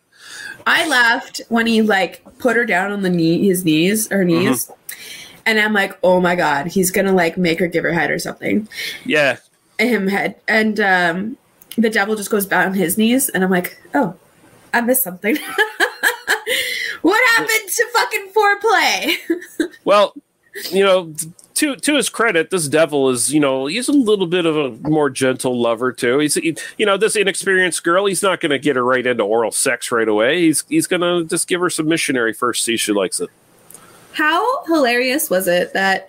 I laughed when he like put her down on the knee, his knees or knees, and I'm like, oh my god, he's gonna like make her give her head or something. Yeah, Him head, and um, the devil just goes down on his knees, and I'm like, oh, I missed something. what happened to fucking foreplay? Well, you know, to to his credit, this devil is, you know, he's a little bit of a more gentle lover too. He's, he- you know, this inexperienced girl. He's not going to get her right into oral sex right away. He's he's going to just give her some missionary first, see if she likes it. How hilarious was it that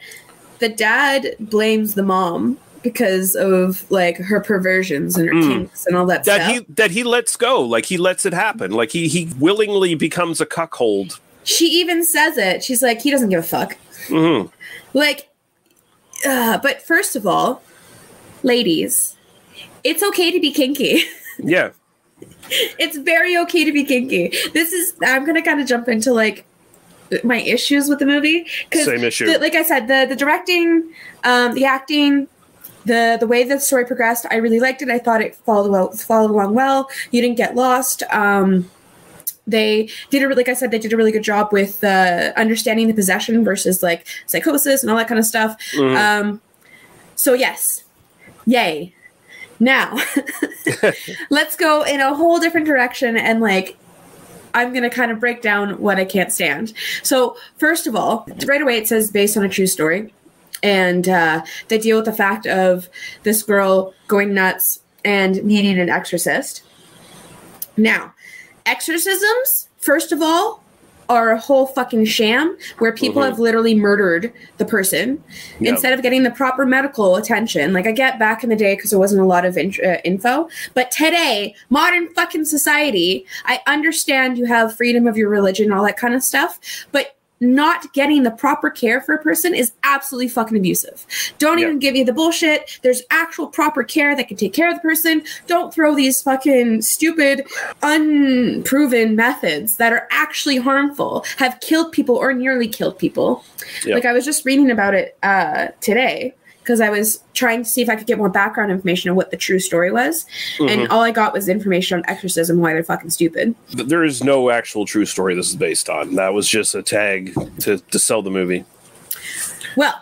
the dad blames the mom because of like her perversions and her Mm. kinks and all that, that stuff. he that he lets go, like he lets it happen, like he he willingly becomes a cuckold. she even says it. She's like, he doesn't give a fuck. hmm Like, uh, but first of all, ladies, it's okay to be kinky. Yeah, it's very okay to be kinky. This is I'm gonna kind of jump into like my issues with the movie Same issue. like I said, the the directing, um, the acting. The, the way the story progressed, I really liked it. I thought it followed well, followed along well. You didn't get lost. Um, they did a like I said, they did a really good job with uh, understanding the possession versus like psychosis and all that kind of stuff. Mhm. Um, so yes, yay. Now let's go in a whole different direction and like I'm gonna kind of break down what I can't stand. So first of all, right away it says based on a true story, and uh, they deal with the fact of this girl going nuts and needing an exorcist. Now, exorcisms, first of all, are a whole fucking sham where people Mhm. have literally murdered the person Yeah. instead of getting the proper medical attention. Like I get back in the day because there wasn't a lot of in- uh, info, but today, modern fucking society, I understand you have freedom of your religion, all that kind of stuff, but not getting the proper care for a person is absolutely fucking abusive. Don't even give you the bullshit. There's actual proper care that can take care of the person. Don't throw these fucking stupid, unproven methods that are actually harmful, have killed people or nearly killed people. Yep. Like I was just reading about it uh, today because I was trying to see if I could get more background information on what the true story was, and Mhm. all I got was information on exorcism, why they're fucking stupid. Th- there is no actual true story this is based on. That was just a tag to to sell the movie. Well,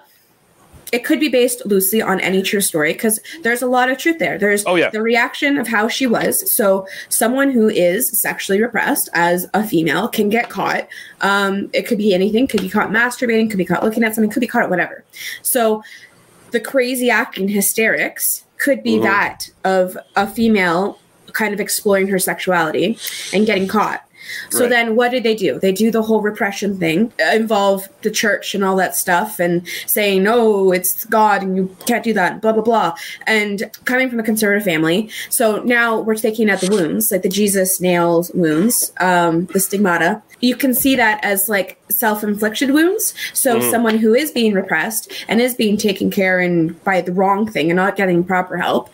it could be based loosely on any true story because there's a lot of truth there. There's Oh, yeah. the reaction of how she was. So, someone who is sexually repressed as a female can get caught. Um, it could be anything, could be caught masturbating, could be caught looking at something, could be caught at whatever. So, the crazy acting hysterics could be Mhm. that of a female kind of exploring her sexuality and getting caught. So Right. then what did they do? They do the whole repression thing, uh, involve the church and all that stuff and saying, no, it's God and you can't do that, blah, blah, blah. And coming from a conservative family. So now we're taking out the wounds, like the Jesus nails wounds, um, the stigmata. You can see that as like self inflicted wounds. So Mhm. someone who is being repressed and is being taken care in by the wrong thing and not getting proper help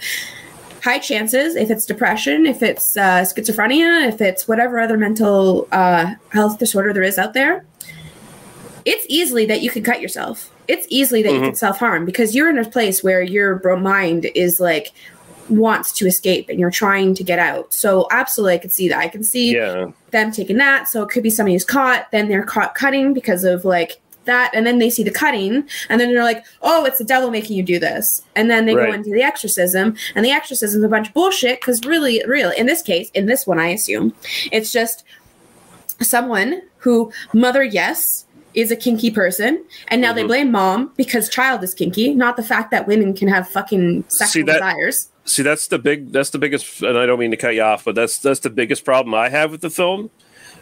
high chances if it's depression if it's uh, schizophrenia if it's whatever other mental uh, health disorder there is out there it's easily that you can cut yourself it's easily that you Mhm. can self-harm because you're in a place where your mind is like wants to escape and you're trying to get out so absolutely i can see that i can see Yeah. them taking that so it could be somebody who's caught then they're caught cutting because of like that and then they see the cutting and then they're like oh it's the devil making you do this and then they Right. go into the exorcism and the exorcism is a bunch of bullshit because really real in this case in this one i assume it's just someone who mother yes is a kinky person and now they Mhm. blame mom because child is kinky not the fact that women can have fucking sexual that- desires See, that's the big. That's the biggest. And I don't mean to cut you off, but that's that's the biggest problem I have with the film.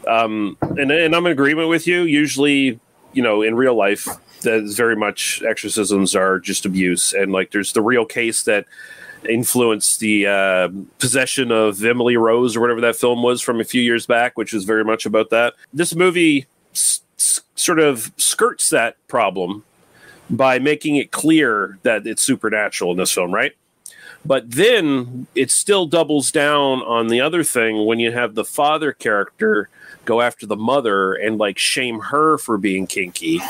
Um, and and I'm in agreement with you. Usually, you know, in real life, that is very much exorcisms are just abuse, and like there's the real case that influenced the uh, possession of Emily Rose or whatever that film was from a few years back, which was very much about that. This movie s- s- sort of skirts that problem by making it clear that it's supernatural in this film, right? But then it still doubles down on the other thing when you have the father character go after the mother and like shame her for being kinky.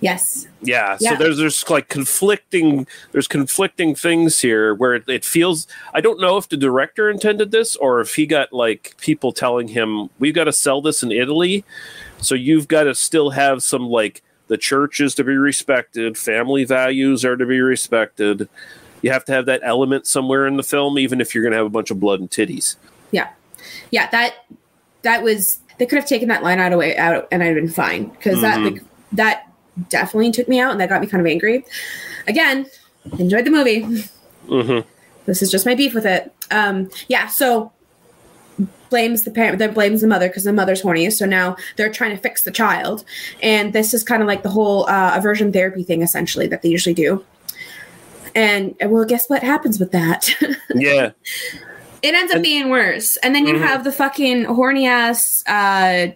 yes Yeah, Yeah. so there's there's like conflicting there's conflicting things here where it, it feels I don't know if the director intended this or if he got like people telling him we've got to sell this in Italy, so you've got to still have some like the church is to be respected, family values are to be respected. You have to have that element somewhere in the film, even if you're going to have a bunch of blood and titties. Yeah, yeah. That that was they could have taken that line out away out, and I'd have been fine because that Mhm. like, that definitely took me out, and that got me kind of angry. Again, enjoyed the movie. Mm-hmm. This is just my beef with it. Um, yeah. So blames the parent, then blames the mother because the mother's horny. So now they're trying to fix the child, and this is kind of like the whole uh, aversion therapy thing, essentially that they usually do. And well, guess what happens with that? Yeah. It ends up being worse. And then you Mhm. have the fucking horny ass uh,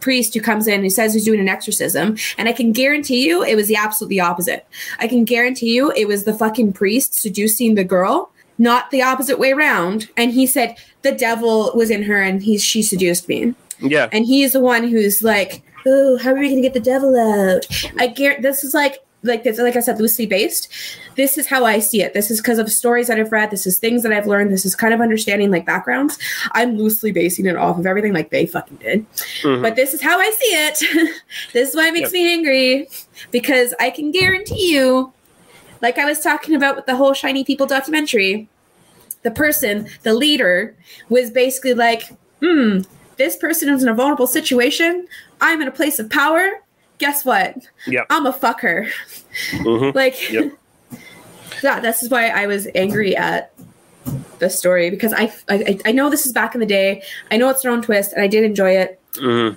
priest who comes in and says he's doing an exorcism. And I can guarantee you it was the absolutely opposite. I can guarantee you it was the fucking priest seducing the girl, not the opposite way around. And he said the devil was in her and he she seduced me. Yeah. And he's the one who's like, "Oh, how are we gonna get the devil out?" I guarantee this is like, like this, like I said, loosely based. This is how I see it. This is because of stories that I've read. This is things that I've learned. This is kind of understanding like backgrounds. I'm loosely basing it off of everything like they fucking did. Mhm. But this is how I see it. this is why it makes Yep. me angry because I can guarantee you, like I was talking about with the whole Shiny People documentary, the person, the leader, was basically like, hmm, this person is in a vulnerable situation. I'm in a place of power. Guess what? Yep. I'm a fucker. Mhm. Like, Yep. yeah, this is why I was angry at the story because I, I I know this is back in the day. I know it's their own twist, and I did enjoy it. Mhm.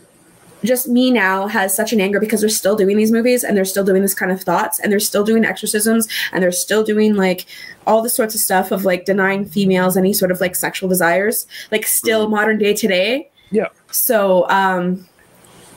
Just me now has such an anger because they're still doing these movies and they're still doing this kind of thoughts and they're still doing exorcisms and they're still doing like all the sorts of stuff of like denying females any sort of like sexual desires, like still modern day today. Yeah. So um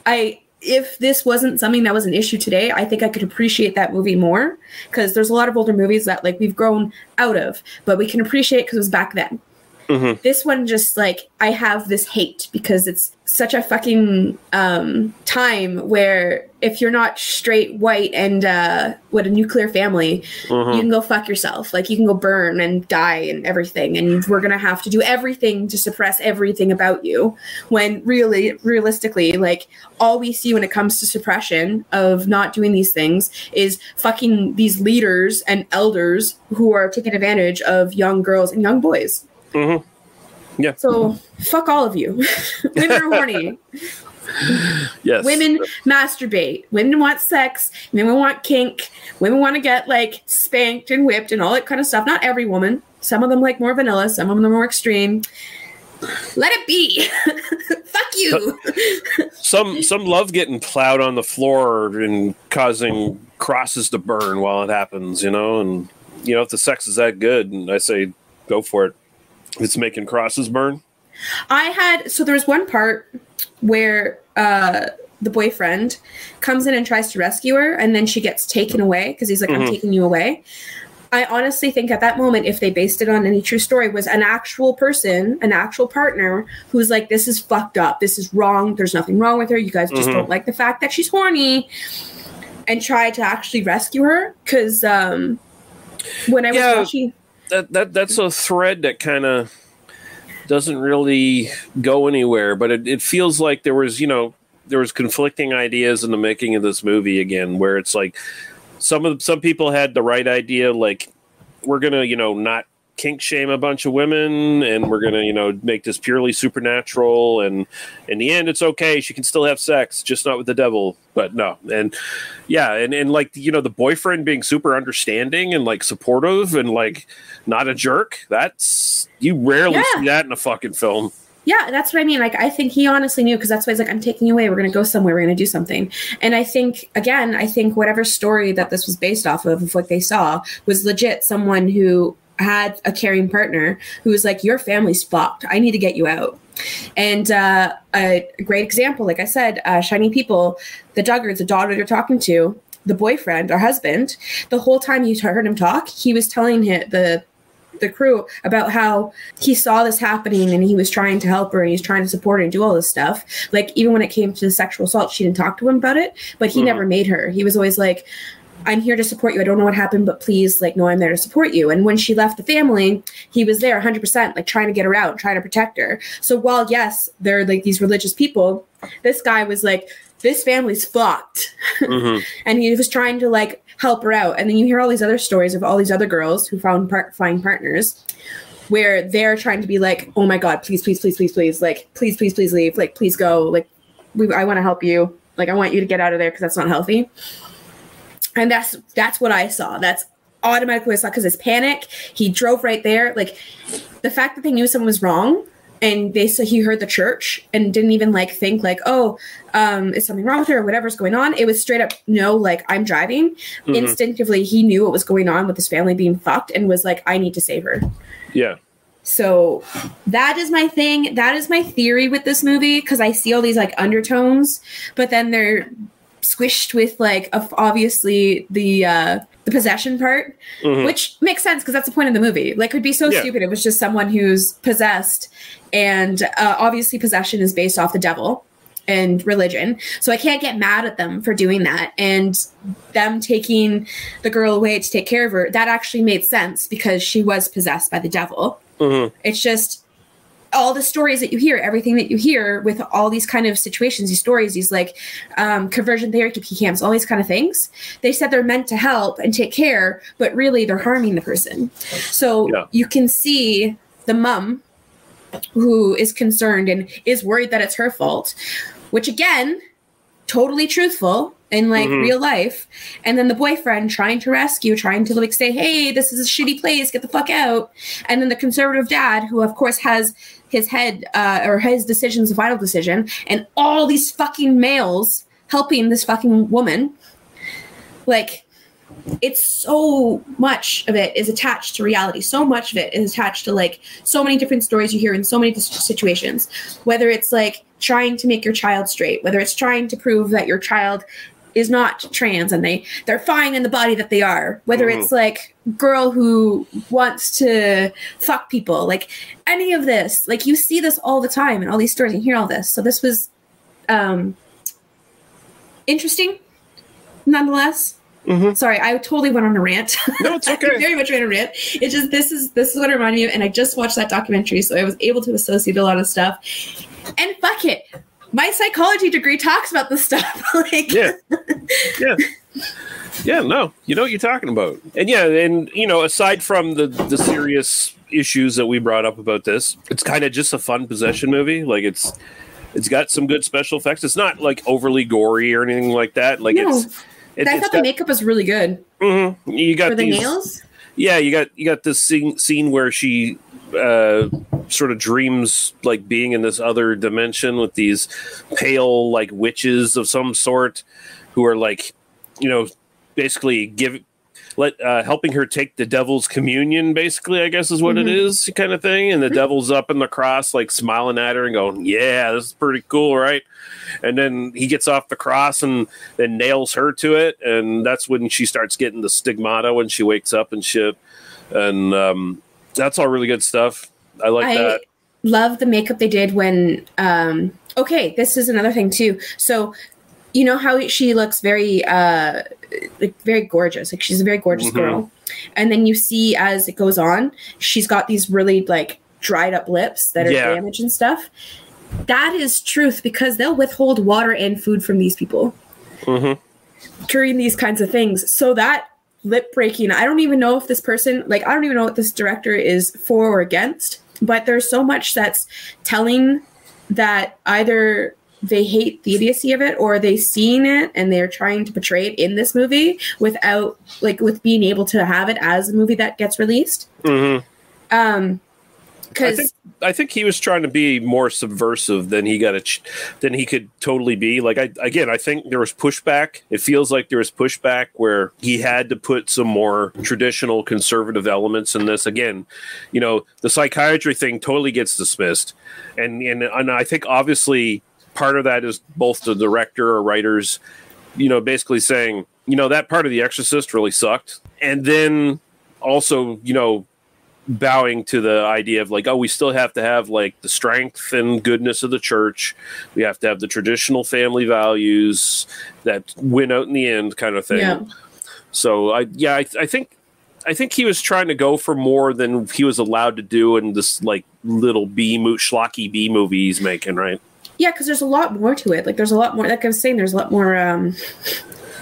I if this wasn't something that was an issue today, I think I could appreciate that movie more because there's a lot of older movies that like we've grown out of, but we can appreciate because it was back then. Mhm. This one just like I have this hate because it's such a fucking um time where if you're not straight white and uh what a nuclear family, Mhm. you can go fuck yourself. Like you can go burn and die and everything and we're going to have to do everything to suppress everything about you when really realistically like all we see when it comes to suppression of not doing these things is fucking these leaders and elders who are taking advantage of young girls and young boys. Mhm. Yeah. So fuck all of you. Women are horny. Yes. Women masturbate. Women want sex. Women want kink. Women want to get like spanked and whipped and all that kind of stuff. Not every woman. Some of them like more vanilla. Some of them are more extreme. Let it be. Fuck you. some some love getting plowed on the floor and causing crosses to burn while it happens, you know, and you know if the sex is that good, and I say go for it. It's making crosses burn. I had so there was one part where uh the boyfriend comes in and tries to rescue her and then she gets taken away because he's like I'm Mhm. taking you away. I honestly think at that moment if they based it on any true story was an actual person, an actual partner who's like this is fucked up. This is wrong. There's nothing wrong with her. You guys just Mhm. don't like the fact that she's horny and try to actually rescue her cuz um when I was Yeah. watching That that that's a thread that kind of doesn't really go anywhere, but it, it feels like there was you know there was conflicting ideas in the making of this movie again, where it's like some of some people had the right idea, like we're gonna you know not kink shame a bunch of women and we're gonna you know make this purely supernatural and in the end it's okay she can still have sex just not with the devil but no. And yeah and, and like you know the boyfriend being super understanding and like supportive and like not a jerk that's you rarely Yeah. see that in a fucking film Yeah, that's what I mean. Like, I think he honestly knew because that's why he's like, I'm taking you away. We're going to go somewhere. We're going to do something. And I think, again, I think whatever story that this was based off of, of what they saw, was legit someone who had a caring partner who was like, Your family's fucked. I need to get you out. And uh, a great example, like I said, uh, Shiny People, the Duggars, the daughter they're talking to, the boyfriend or husband, the whole time you heard him talk, he was telling him, the the crew about how he saw this happening and he was trying to help her and he's trying to support her and do all this stuff. Like even when it came to the sexual assault, she didn't talk to him about it, but he Mhm. never made her. He was always like, I'm here to support you. I don't know what happened, but please, like, no, I'm there to support you. And when she left the family, he was there 100%, like, trying to get her out, trying to protect her. So while, yes, they're like these religious people, this guy was like, this family's fucked. Mhm. and he was trying to like help her out. And then you hear all these other stories of all these other girls who found part find partners where they're trying to be like, oh my god, please, please, please, please, please, like, please, please, please leave, like, please go, like, we, I want to help you, like, I want you to get out of there because that's not healthy. And that's that's what I saw. That's automatically what I saw because it's panic. He drove right there. Like the fact that they knew someone was wrong and they said he heard the church and didn't even like think like oh um is something wrong with her or whatever's going on it was straight up no like i'm driving Mhm. instinctively he knew what was going on with his family being fucked and was like i need to save her Yeah. so that is my thing. That is my theory with this movie because I see all these like undertones, but then they're squished with like obviously the uh the possession part, Mhm. which makes sense because that's the point of the movie. Like, it would be so Yeah. stupid. It was just someone who's possessed, and uh, obviously possession is based off the devil and religion. So I can't get mad at them for doing that. And them taking the girl away to take care of her, that actually made sense because she was possessed by the devil. Mm-hmm. It's just all the stories that you hear, everything that you hear with all these kind of situations, these stories, these like um, conversion therapy camps, all these kind of things. They said they're meant to help and take care, but really they're harming the person. So you can see the mom who is concerned and is worried that it's her fault, which again, totally truthful in like Mhm. real life. And then the boyfriend trying to rescue, trying to like say, hey, this is a shitty place, get the fuck out. And then the conservative dad, who of course has his head uh, or his decision's the final decision, and all these fucking males helping this fucking woman. Like, it's so much of it is attached to reality. So much of it is attached to like so many different stories you hear in so many situations. Whether it's like trying to make your child straight, whether it's trying to prove that your child is not trans and they they're fine in the body that they are. Whether Mhm. it's like girl who wants to fuck people, like any of this, like you see this all the time in all these stories and hear all this. So this was um interesting nonetheless. Sorry, I totally went on a rant. No, it's okay. very much went on a rant. It just this is this is what reminded me of, and I just watched that documentary, so I was able to associate a lot of stuff. And fuck it, my psychology degree talks about this stuff. like, Yeah. Yeah. Yeah, no, you know what you're talking about. And yeah, and you know, aside from the the serious issues that we brought up about this, it's kind of just a fun possession movie. Like it's it's got some good special effects. It's not like overly gory or anything like that. Like No. it's it, I it's thought the got- makeup was really good Mhm. You got for the these, nails. Yeah, you got you got this scene scene where she uh, sort of dreams like being in this other dimension with these pale like witches of some sort who are like you know basically give let uh, helping her take the devil's communion basically i guess is what it Mhm. is kind of thing. And the devil's up in the cross like smiling at her and going yeah this is pretty cool right? And then he gets off the cross and then nails her to it. And that's when she starts getting the stigmata when she wakes up and shit. And um, that's all really good stuff i like I that love the makeup they did when. Um, okay, this is another thing too. So, you know how she looks very, uh, like very gorgeous. Like she's a very gorgeous Mhm. girl, and then you see as it goes on, she's got these really like dried up lips that are Yeah. damaged and stuff. That is truth because they'll withhold water and food from these people mm-hmm. during these kinds of things. So that lip breaking, I don't even know if this person, like, I don't even know what this director is for or against, but there's so much that's telling that either they hate the idiocy of it or they seen it and they're trying to portray it in this movie without like with being able to have it as a movie that gets released Mm-hmm. um I think I think he was trying to be more subversive than he got a ch- than he could totally be. Like I again, I think there was pushback. It feels like there was pushback where he had to put some more traditional conservative elements in this. Again, you know, the psychiatry thing totally gets dismissed, and and and I think obviously part of that is both the director or writers, you know, basically saying, you know, that part of The Exorcist really sucked, and then also, you know, bowing to the idea of like, oh, we still have to have like the strength and goodness of the church. We have to have the traditional family values that win out in the end, kind of thing. Yeah. So I, yeah, I, I think, I think he was trying to go for more than he was allowed to do in this like little B mo- schlocky B movie he's making, right? yeah because there's a lot more to it like there's a lot more like i was saying there's a lot more um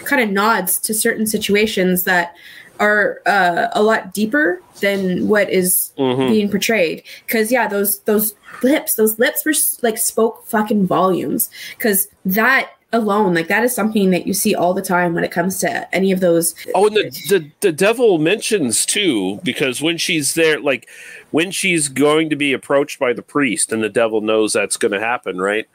kind of nods to certain situations that are uh, a lot deeper than what is Mhm. being portrayed because yeah those those lips those lips were like spoke fucking volumes because that alone, like that is something that you see all the time when it comes to any of those. Oh, and the, the the devil mentions too, because when she's there, like when she's going to be approached by the priest, and the devil knows that's going to happen, right?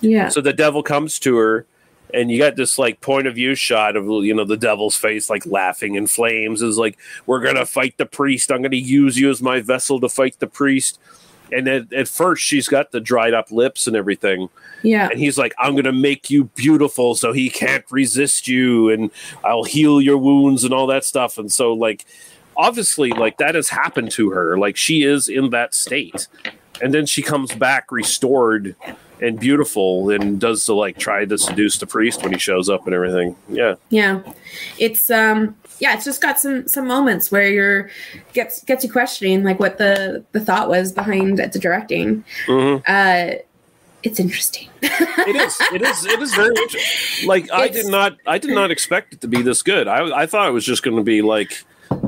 Yeah. So the devil comes to her, and you got this like point of view shot of you know the devil's face like laughing in flames. Is like we're gonna fight the priest. I'm gonna use you as my vessel to fight the priest. And at, at first, she's got the dried up lips and everything. Yeah. And he's like, I'm going to make you beautiful so he can't resist you and I'll heal your wounds and all that stuff. And so, like, obviously, like, that has happened to her. Like, she is in that state. And then she comes back restored and beautiful and does to, like, try to seduce the priest when he shows up and everything. Yeah. Yeah. It's um yeah, it's just got some some moments where you're gets gets you questioning like what the the thought was behind the directing. Mhm. Uh it's interesting. it is. It is. It is very interesting. Like I did not. I did not expect it to be this good. I, I thought it was just going to be like.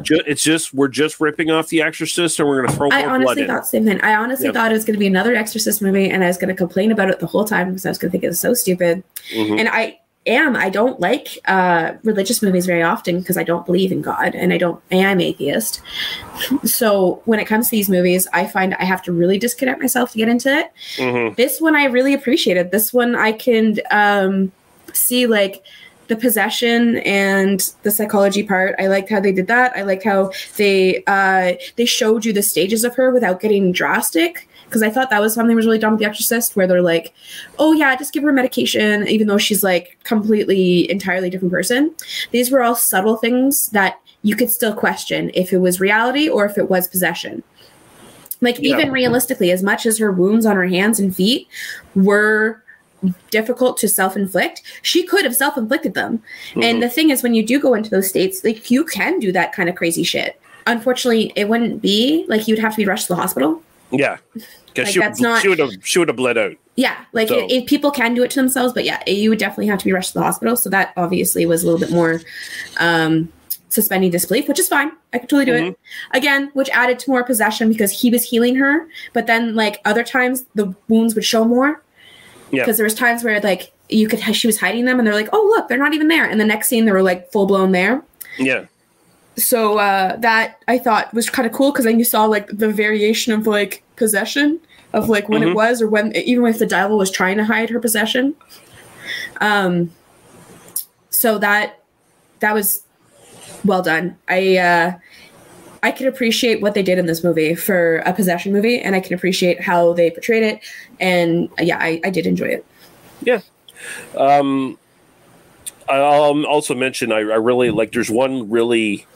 It's just we're just ripping off the Exorcist and we're going to throw more I honestly in. thought the same thing. I honestly Yep. thought it was going to be another Exorcist movie, and I was going to complain about it the whole time because I was going to think it was so stupid. Mhm. And I am. I don't like uh, religious movies very often because I don't believe in God, and I don't. I am atheist. So when it comes to these movies, I find I have to really disconnect myself to get into it. Mm-hmm. This one I really appreciated. This one I can um, see like the possession and the psychology part. I liked how they did that. I liked how they uh, they showed you the stages of her without getting drastic. Because I thought that was something that was really done with The Exorcist, where they're like, "Oh yeah, just give her medication," even though she's like completely, entirely different person. These were all subtle things that you could still question if it was reality or if it was possession like Yeah. even realistically as much as her wounds on her hands and feet were difficult to self-inflict she could have self-inflicted them. And the thing is when you do go into those states like you can do that kind of crazy shit. Unfortunately it wouldn't be like you'd have to be rushed to the hospital. Yeah, because Like, she, that's not- she would have she would have bled out. yeah like So- it, it, people can do it to themselves but yeah you would definitely have to be rushed to the hospital. So that obviously was a little bit more um suspending disbelief which is fine. I could totally do it. Again which added to more possession because he was healing her but then like other times the wounds would show more Yeah. because there was times where like you could she was hiding them and they're like oh look they're not even there and the next scene they were like full blown there Yeah. so uh that i thought was kind of cool because then you saw like the variation of like possession of like when Mhm. it was or when even if the devil was trying to hide her possession um so that that was well done i uh i can appreciate what they did in this movie for a possession movie and i can appreciate how they portrayed it and yeah i, I did enjoy it Yeah. Um, I'll also mention I, I really like. There's one really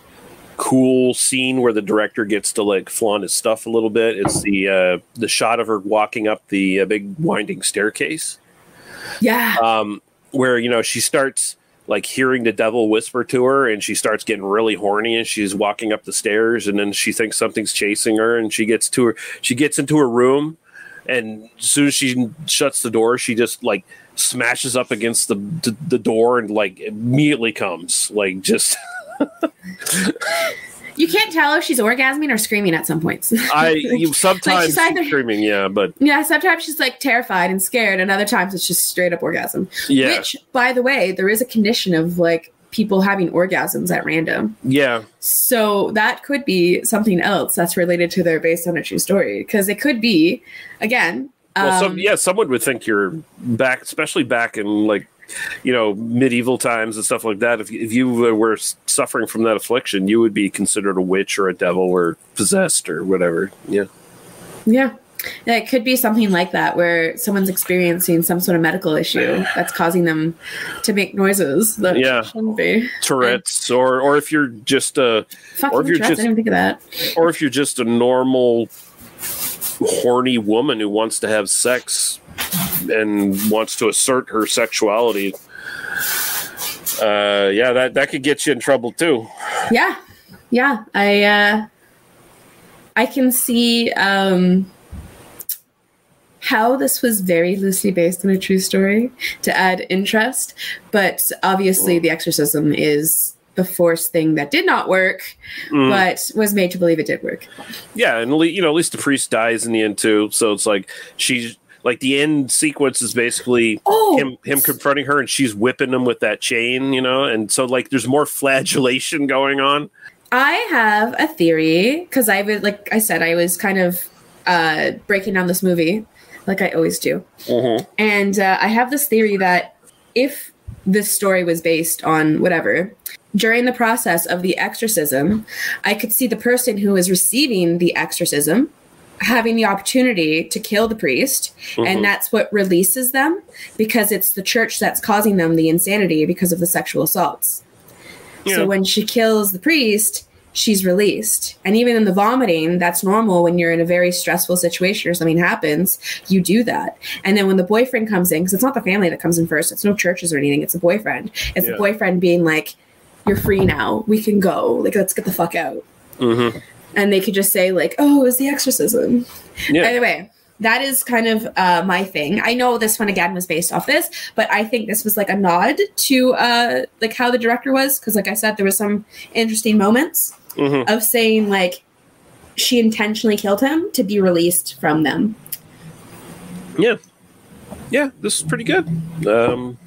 cool scene where the director gets to like flaunt his stuff a little bit. It's the uh, the shot of her walking up the uh, big winding staircase. Yeah. Um, where you know she starts like hearing the devil whisper to her, and she starts getting really horny, and she's walking up the stairs, and then she thinks something's chasing her, and she gets to her. She gets into her room, and as soon as she shuts the door, she just like smashes up against the the, the door and like immediately comes like just. you can't tell if she's orgasming or screaming at some points I you sometimes she's either- screaming, yeah, but Yeah, sometimes she's like terrified and scared, and other times it's just straight up orgasm. Yeah. Which, by the way, there is a condition of like people having orgasms at random. yeah, So that could be something else that's related to their based on a true story. Because it could be, again, Well, um, some, yeah, someone would think you're back, especially back in like, you know, medieval times and stuff like that. If, if you were suffering from that affliction, you would be considered a witch or a devil or possessed or whatever. Yeah. yeah. Yeah, It could be something like that where someone's experiencing some sort of medical issue that's causing them to make noises that Yeah. shouldn't be. Tourette's, or or if you're just a, Fucking or if you're Tourette's, I didn't think of that. or if you're just a normal, horny woman who wants to have sex and wants to assert her sexuality. Uh, yeah, that that could get you in trouble too. yeah yeah i uh i can see um how this was very loosely based on a true story to add interest but obviously the exorcism is the force thing that did not work Mm. but was made to believe it did work Yeah, and you know, at least the priest dies in the end too. So it's like she's Like the end sequence is basically Oh. him him confronting her, and she's whipping him with that chain, you know. And so like there's more flagellation going on. I have a theory because I was like I said I was kind of uh, breaking down this movie like I always do, and uh, I have this theory that if this story was based on whatever during the process of the exorcism, I could see the person who is receiving the exorcism having the opportunity to kill the priest Mhm. and that's what releases them because it's the church that's causing them the insanity because of the sexual assaults Yeah. so when she kills the priest, she's released. And even in the vomiting, that's normal when you're in a very stressful situation or something happens, you do that. And then when the boyfriend comes in, because it's not the family that comes in first, it's no churches or anything, it's a boyfriend. It's Yeah. the boyfriend being like, You're free now. We can go. Like, let's get the fuck out. Mm-hmm. And they could just say, like, oh, it was the exorcism. Yeah. Either way, that is kind of uh, my thing. I know this one again was based off this, but I think this was like a nod to uh, like how the director was because, like I said, there was some interesting moments Mhm. of saying like she intentionally killed him to be released from them. Yeah, yeah, this is pretty good. Um,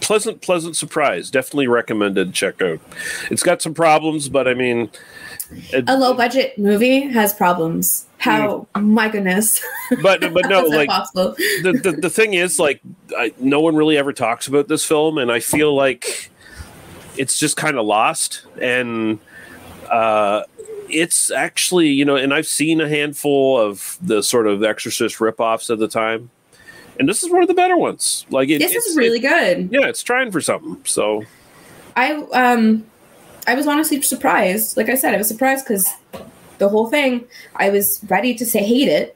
pleasant, pleasant surprise. Definitely recommended. Check out. It's got some problems, but I mean, it, A low budget movie has problems. How? My goodness. but but no, How is that like the, the the thing is, like, I, no one really ever talks about this film, and I feel like it's just kind of lost. And uh, it's actually, you know, and I've seen a handful of the sort of Exorcist ripoffs at the time, and this is one of the better ones. Like, it, this it's is really good. yeah, it's trying for something. So I um I was honestly surprised. Like I said, I was surprised because the whole thing I was ready to say hate it,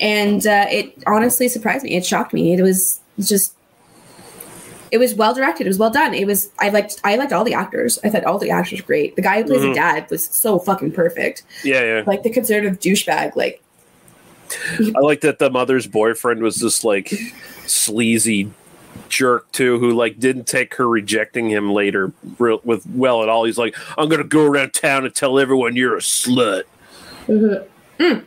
and uh, it honestly surprised me. It shocked me. It was just it was well directed. It was well done. It was I liked I liked all the actors. I thought all the actors were great. The guy who plays Mhm. the dad was so fucking perfect. yeah, yeah. Like the conservative douchebag. Like I like that the mother's boyfriend was this like sleazy jerk too, who like didn't take her rejecting him later real, with well at all. He's like, I'm gonna go around town and tell everyone you're a slut. Mm.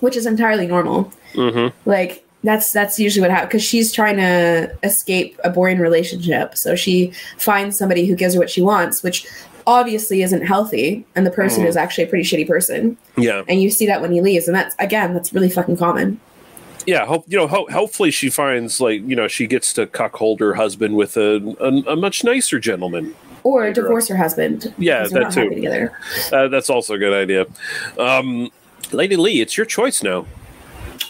which is entirely normal. Mm-hmm. like that's that's usually what happens because she's trying to escape a boring relationship so she finds somebody who gives her what she wants which obviously isn't healthy and the person Mhm. is actually a pretty shitty person Yeah, and you see that when he leaves and that's again that's really fucking common yeah. Hope you know. Ho- hopefully, she finds like you know she gets to cuckold her husband with a a, a much nicer gentleman. or divorce her husband Yeah, that too. Uh, that's also a good idea. Um, Lady Lee, it's your choice now.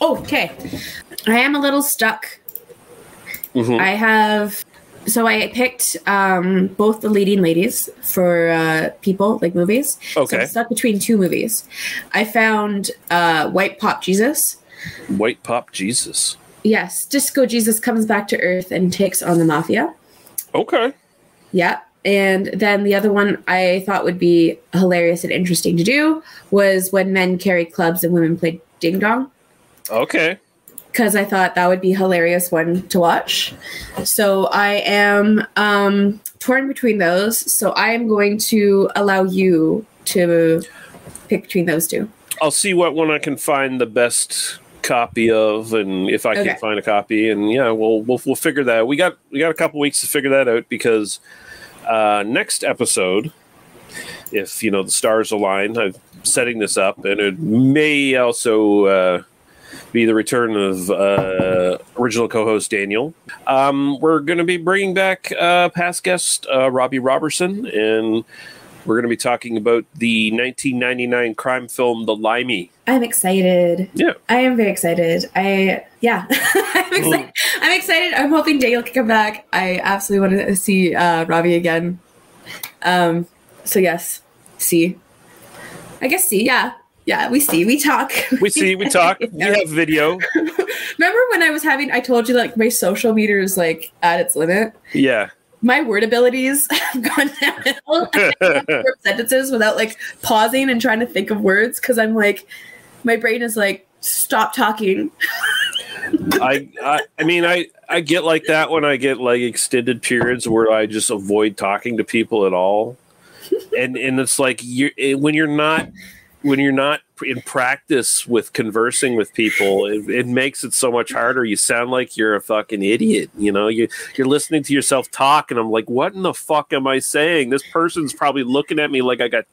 Oh, okay i am a little stuck Mhm. I have so I picked um, both the leading ladies for uh, people like movies. So Okay. I'm stuck between two movies. I found uh, White Pop Jesus. White Pop Jesus. Yes, Disco Jesus comes back to Earth and takes on the mafia. Okay. Yeah. And then the other one I thought would be hilarious and interesting to do was when men carried clubs and women played ding dong. Okay. because I thought that would be a hilarious one to watch. So I am um, torn between those. So I am going to allow you to pick between those two. I'll see what one I can find the best copy of, and if I Okay. can find a copy, and yeah, we'll we'll we'll figure that. out. We got we got a couple weeks to figure that out because uh, next episode, if you know the stars align, I'm setting this up, and it may also. Uh, be the return of uh, original co-host Daniel. Um, we're going to be bringing back uh, past guest uh, Robbie Robertson, and we're going to be talking about the 1999 crime film The Limey. I'm excited. Yeah. I am very excited. I yeah, I'm excited. I'm excited. I'm hoping Daniel can come back. I absolutely want to see uh, Robbie again. Um. So yes, see. I guess see. Yeah, yeah. We see. We talk. We see, we talk, we have video. Remember when I was having? I told you like my social meter is like at its limit. Yeah. My word abilities have gone downhill. I can't form sentences without like pausing and trying to think of words because I'm like, my brain is like, stop talking. I, I I mean I I get like that when I get like extended periods where I just avoid talking to people at all, and and it's like you eh, when you're not when you're not in practice with conversing with people, it, it makes it so much harder. You sound like you're a fucking idiot. You know, you you're listening to yourself talk, and I'm like, what in the fuck am I saying? This person's probably looking at me like I got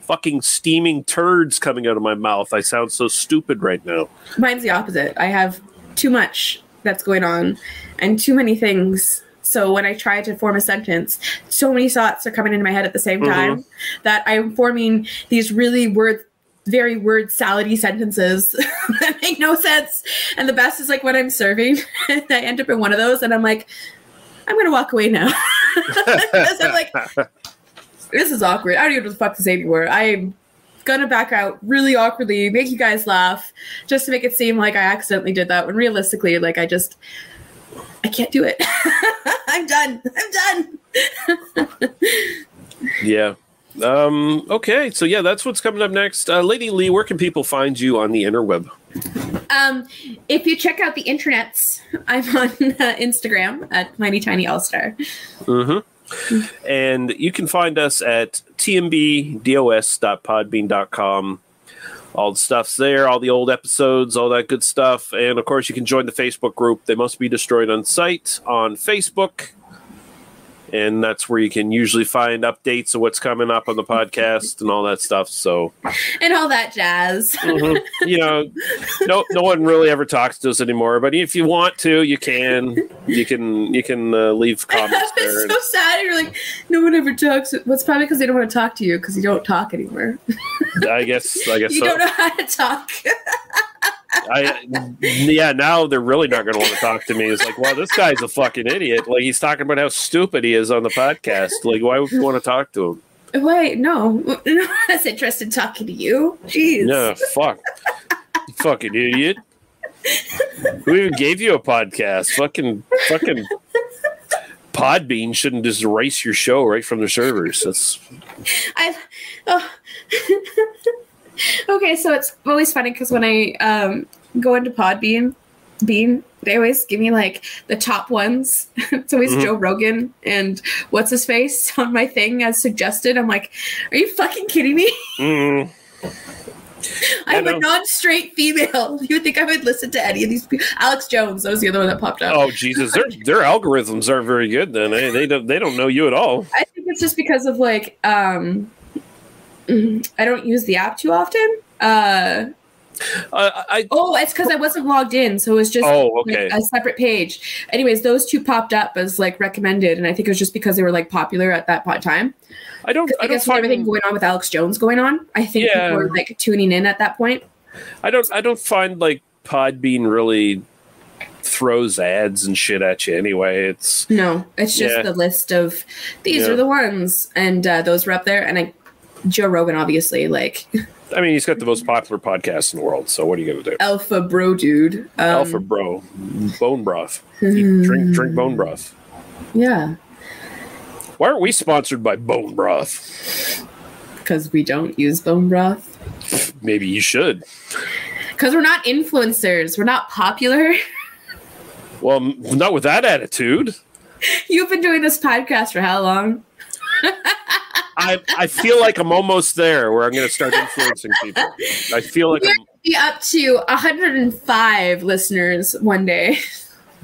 fucking steaming turds coming out of my mouth. I sound so stupid right now. Mine's the opposite. I have too much that's going on and too many things. So when I try to form a sentence, so many thoughts are coming into my head at the same Mhm. time that I'm forming these really word very word salady sentences that make no sense. And the best is like when I'm serving, I end up in one of those and I'm like, I'm gonna walk away now. I'm like, this is awkward. I don't even know what the fuck to say anymore. I'm gonna back out really awkwardly, make you guys laugh, just to make it seem like I accidentally did that. When realistically, like I just, I can't do it. I'm done. I'm done. Yeah. Um, okay, so yeah, that's what's coming up next. Uh, Lady Lee, where can people find you on the interweb? Um, if you check out the internets, I'm on uh, Instagram at Mighty Tiny All Star. hmm And you can find us at tmbdos.podbean.com. All the stuff's there, all the old episodes, all that good stuff. And of course, you can join the Facebook group. They Must Be Destroyed on Sight on Facebook. And that's where you can usually find updates of what's coming up on the podcast and all that stuff. So, and all that jazz. mhm. you know, no, no one really ever talks to us anymore. But if you want to, you can. You can. You can uh, leave comments it's so sad. You're like, no one ever talks. Well, it's probably because they don't want to talk to you because you don't talk anymore. I guess. I guess you so. don't know how to talk. I yeah, now they're really not going to want to talk to me. It's like, well, this guy's a fucking idiot. Like he's talking about how stupid he is on the podcast. Like, why would you want to talk to him? Wait, no, no one's interested in talking to you. Jeez. Yeah, fuck, fucking idiot. Who even gave you a podcast? Fucking fucking Podbean shouldn't just erase your show right from the servers. That's I. Oh. okay, so it's always funny because when I um, go into Podbean, Bean, they always give me like the top ones. it's always Mhm. Joe Rogan and what's his face on my thing as suggested. I'm like, are you fucking kidding me? mm, I'm a non-straight female. You would think I would listen to any of these people? Alex Jones, that was the other one that popped up. oh Jesus, their their algorithms aren't very good. Then they they don't they don't know you at all. I think it's just because of like um I don't use the app too often. Uh I, oh, it's because I wasn't logged in, so it was just Oh, like, a separate page. Anyways, those two popped up as like recommended, and I think it was just because they were like popular at that time. I don't. I, I don't guess with everything going on with Alex Jones going on, I think Yeah. people were like tuning in at that point. I don't I don't find like Podbean really throws ads and shit at you anyway. It's No, it's just Yeah. the list of these Yeah. are the ones, and uh, those were up there. And I, Joe Rogan, obviously, like I mean he's got the most popular podcast in the world, so what are you gonna do? alpha bro dude. Um, Alpha bro. Bone broth. Eat- drink drink bone broth. Yeah, Why aren't we sponsored by bone broth? because we don't use bone broth. Maybe you should. Because we're not influencers. We're not popular. Well, not with that attitude. You've been doing this podcast for how long? I I feel like I'm almost there where I'm gonna start influencing people. I feel like We're I'm, be up to 105 listeners one day.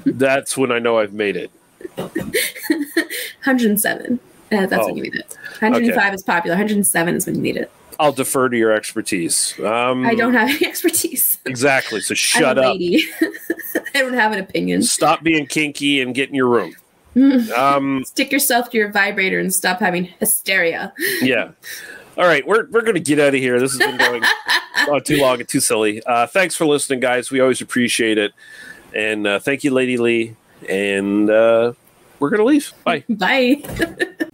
that's when I know I've made it. 107. Uh, that's Oh. when you need it. 105 Okay. is popular. 107 is when you need it. I'll defer to your expertise. Um, I don't have any expertise. exactly. So shut I'm a up. lady. I don't have an opinion. Stop being kinky and get in your room. Um, Stick yourself to your vibrator and stop having hysteria. yeah. All right, we're we're gonna get out of here. This has been going on too long and too silly. Uh, thanks for listening, guys. We always appreciate it, and uh, thank you, Lady Lee. And uh, we're gonna leave. Bye. Bye.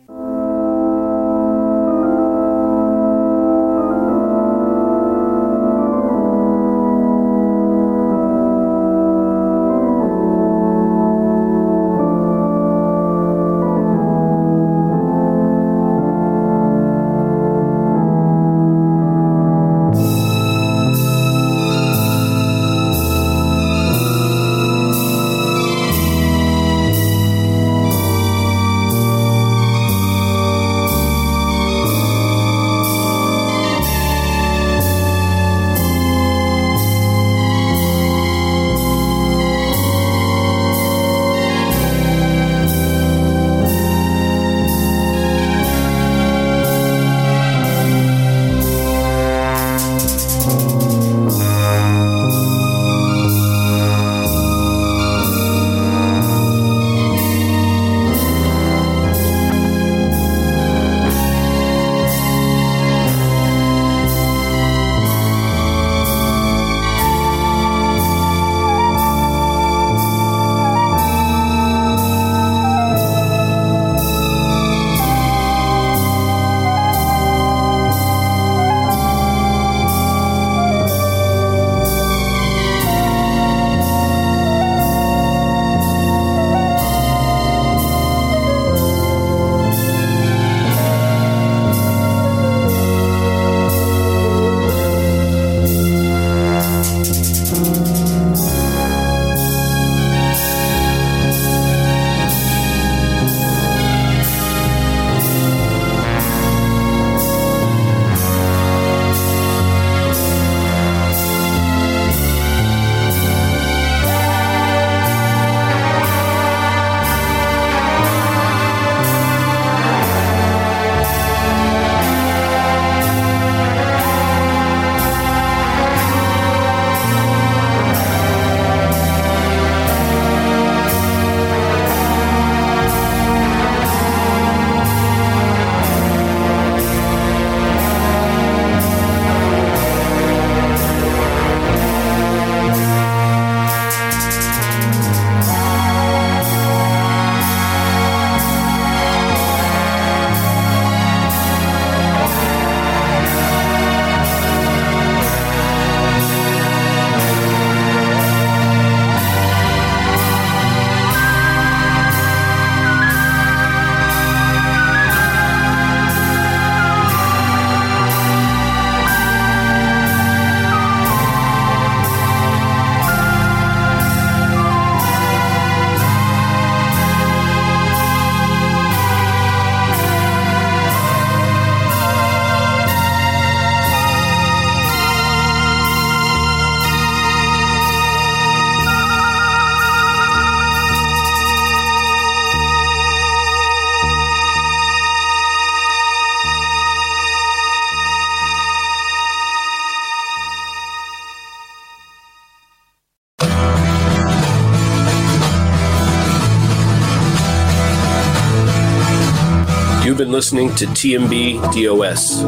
listening to TMB DOS.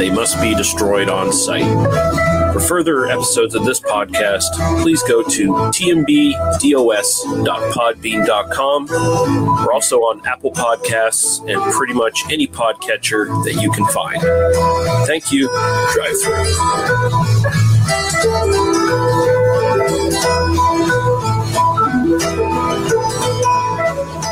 They Must Be Destroyed on Sight. For further episodes of this podcast, please go to tmbdos.podbean.com. We're also on Apple Podcasts and pretty much any podcatcher that you can find. Thank you. Drive through.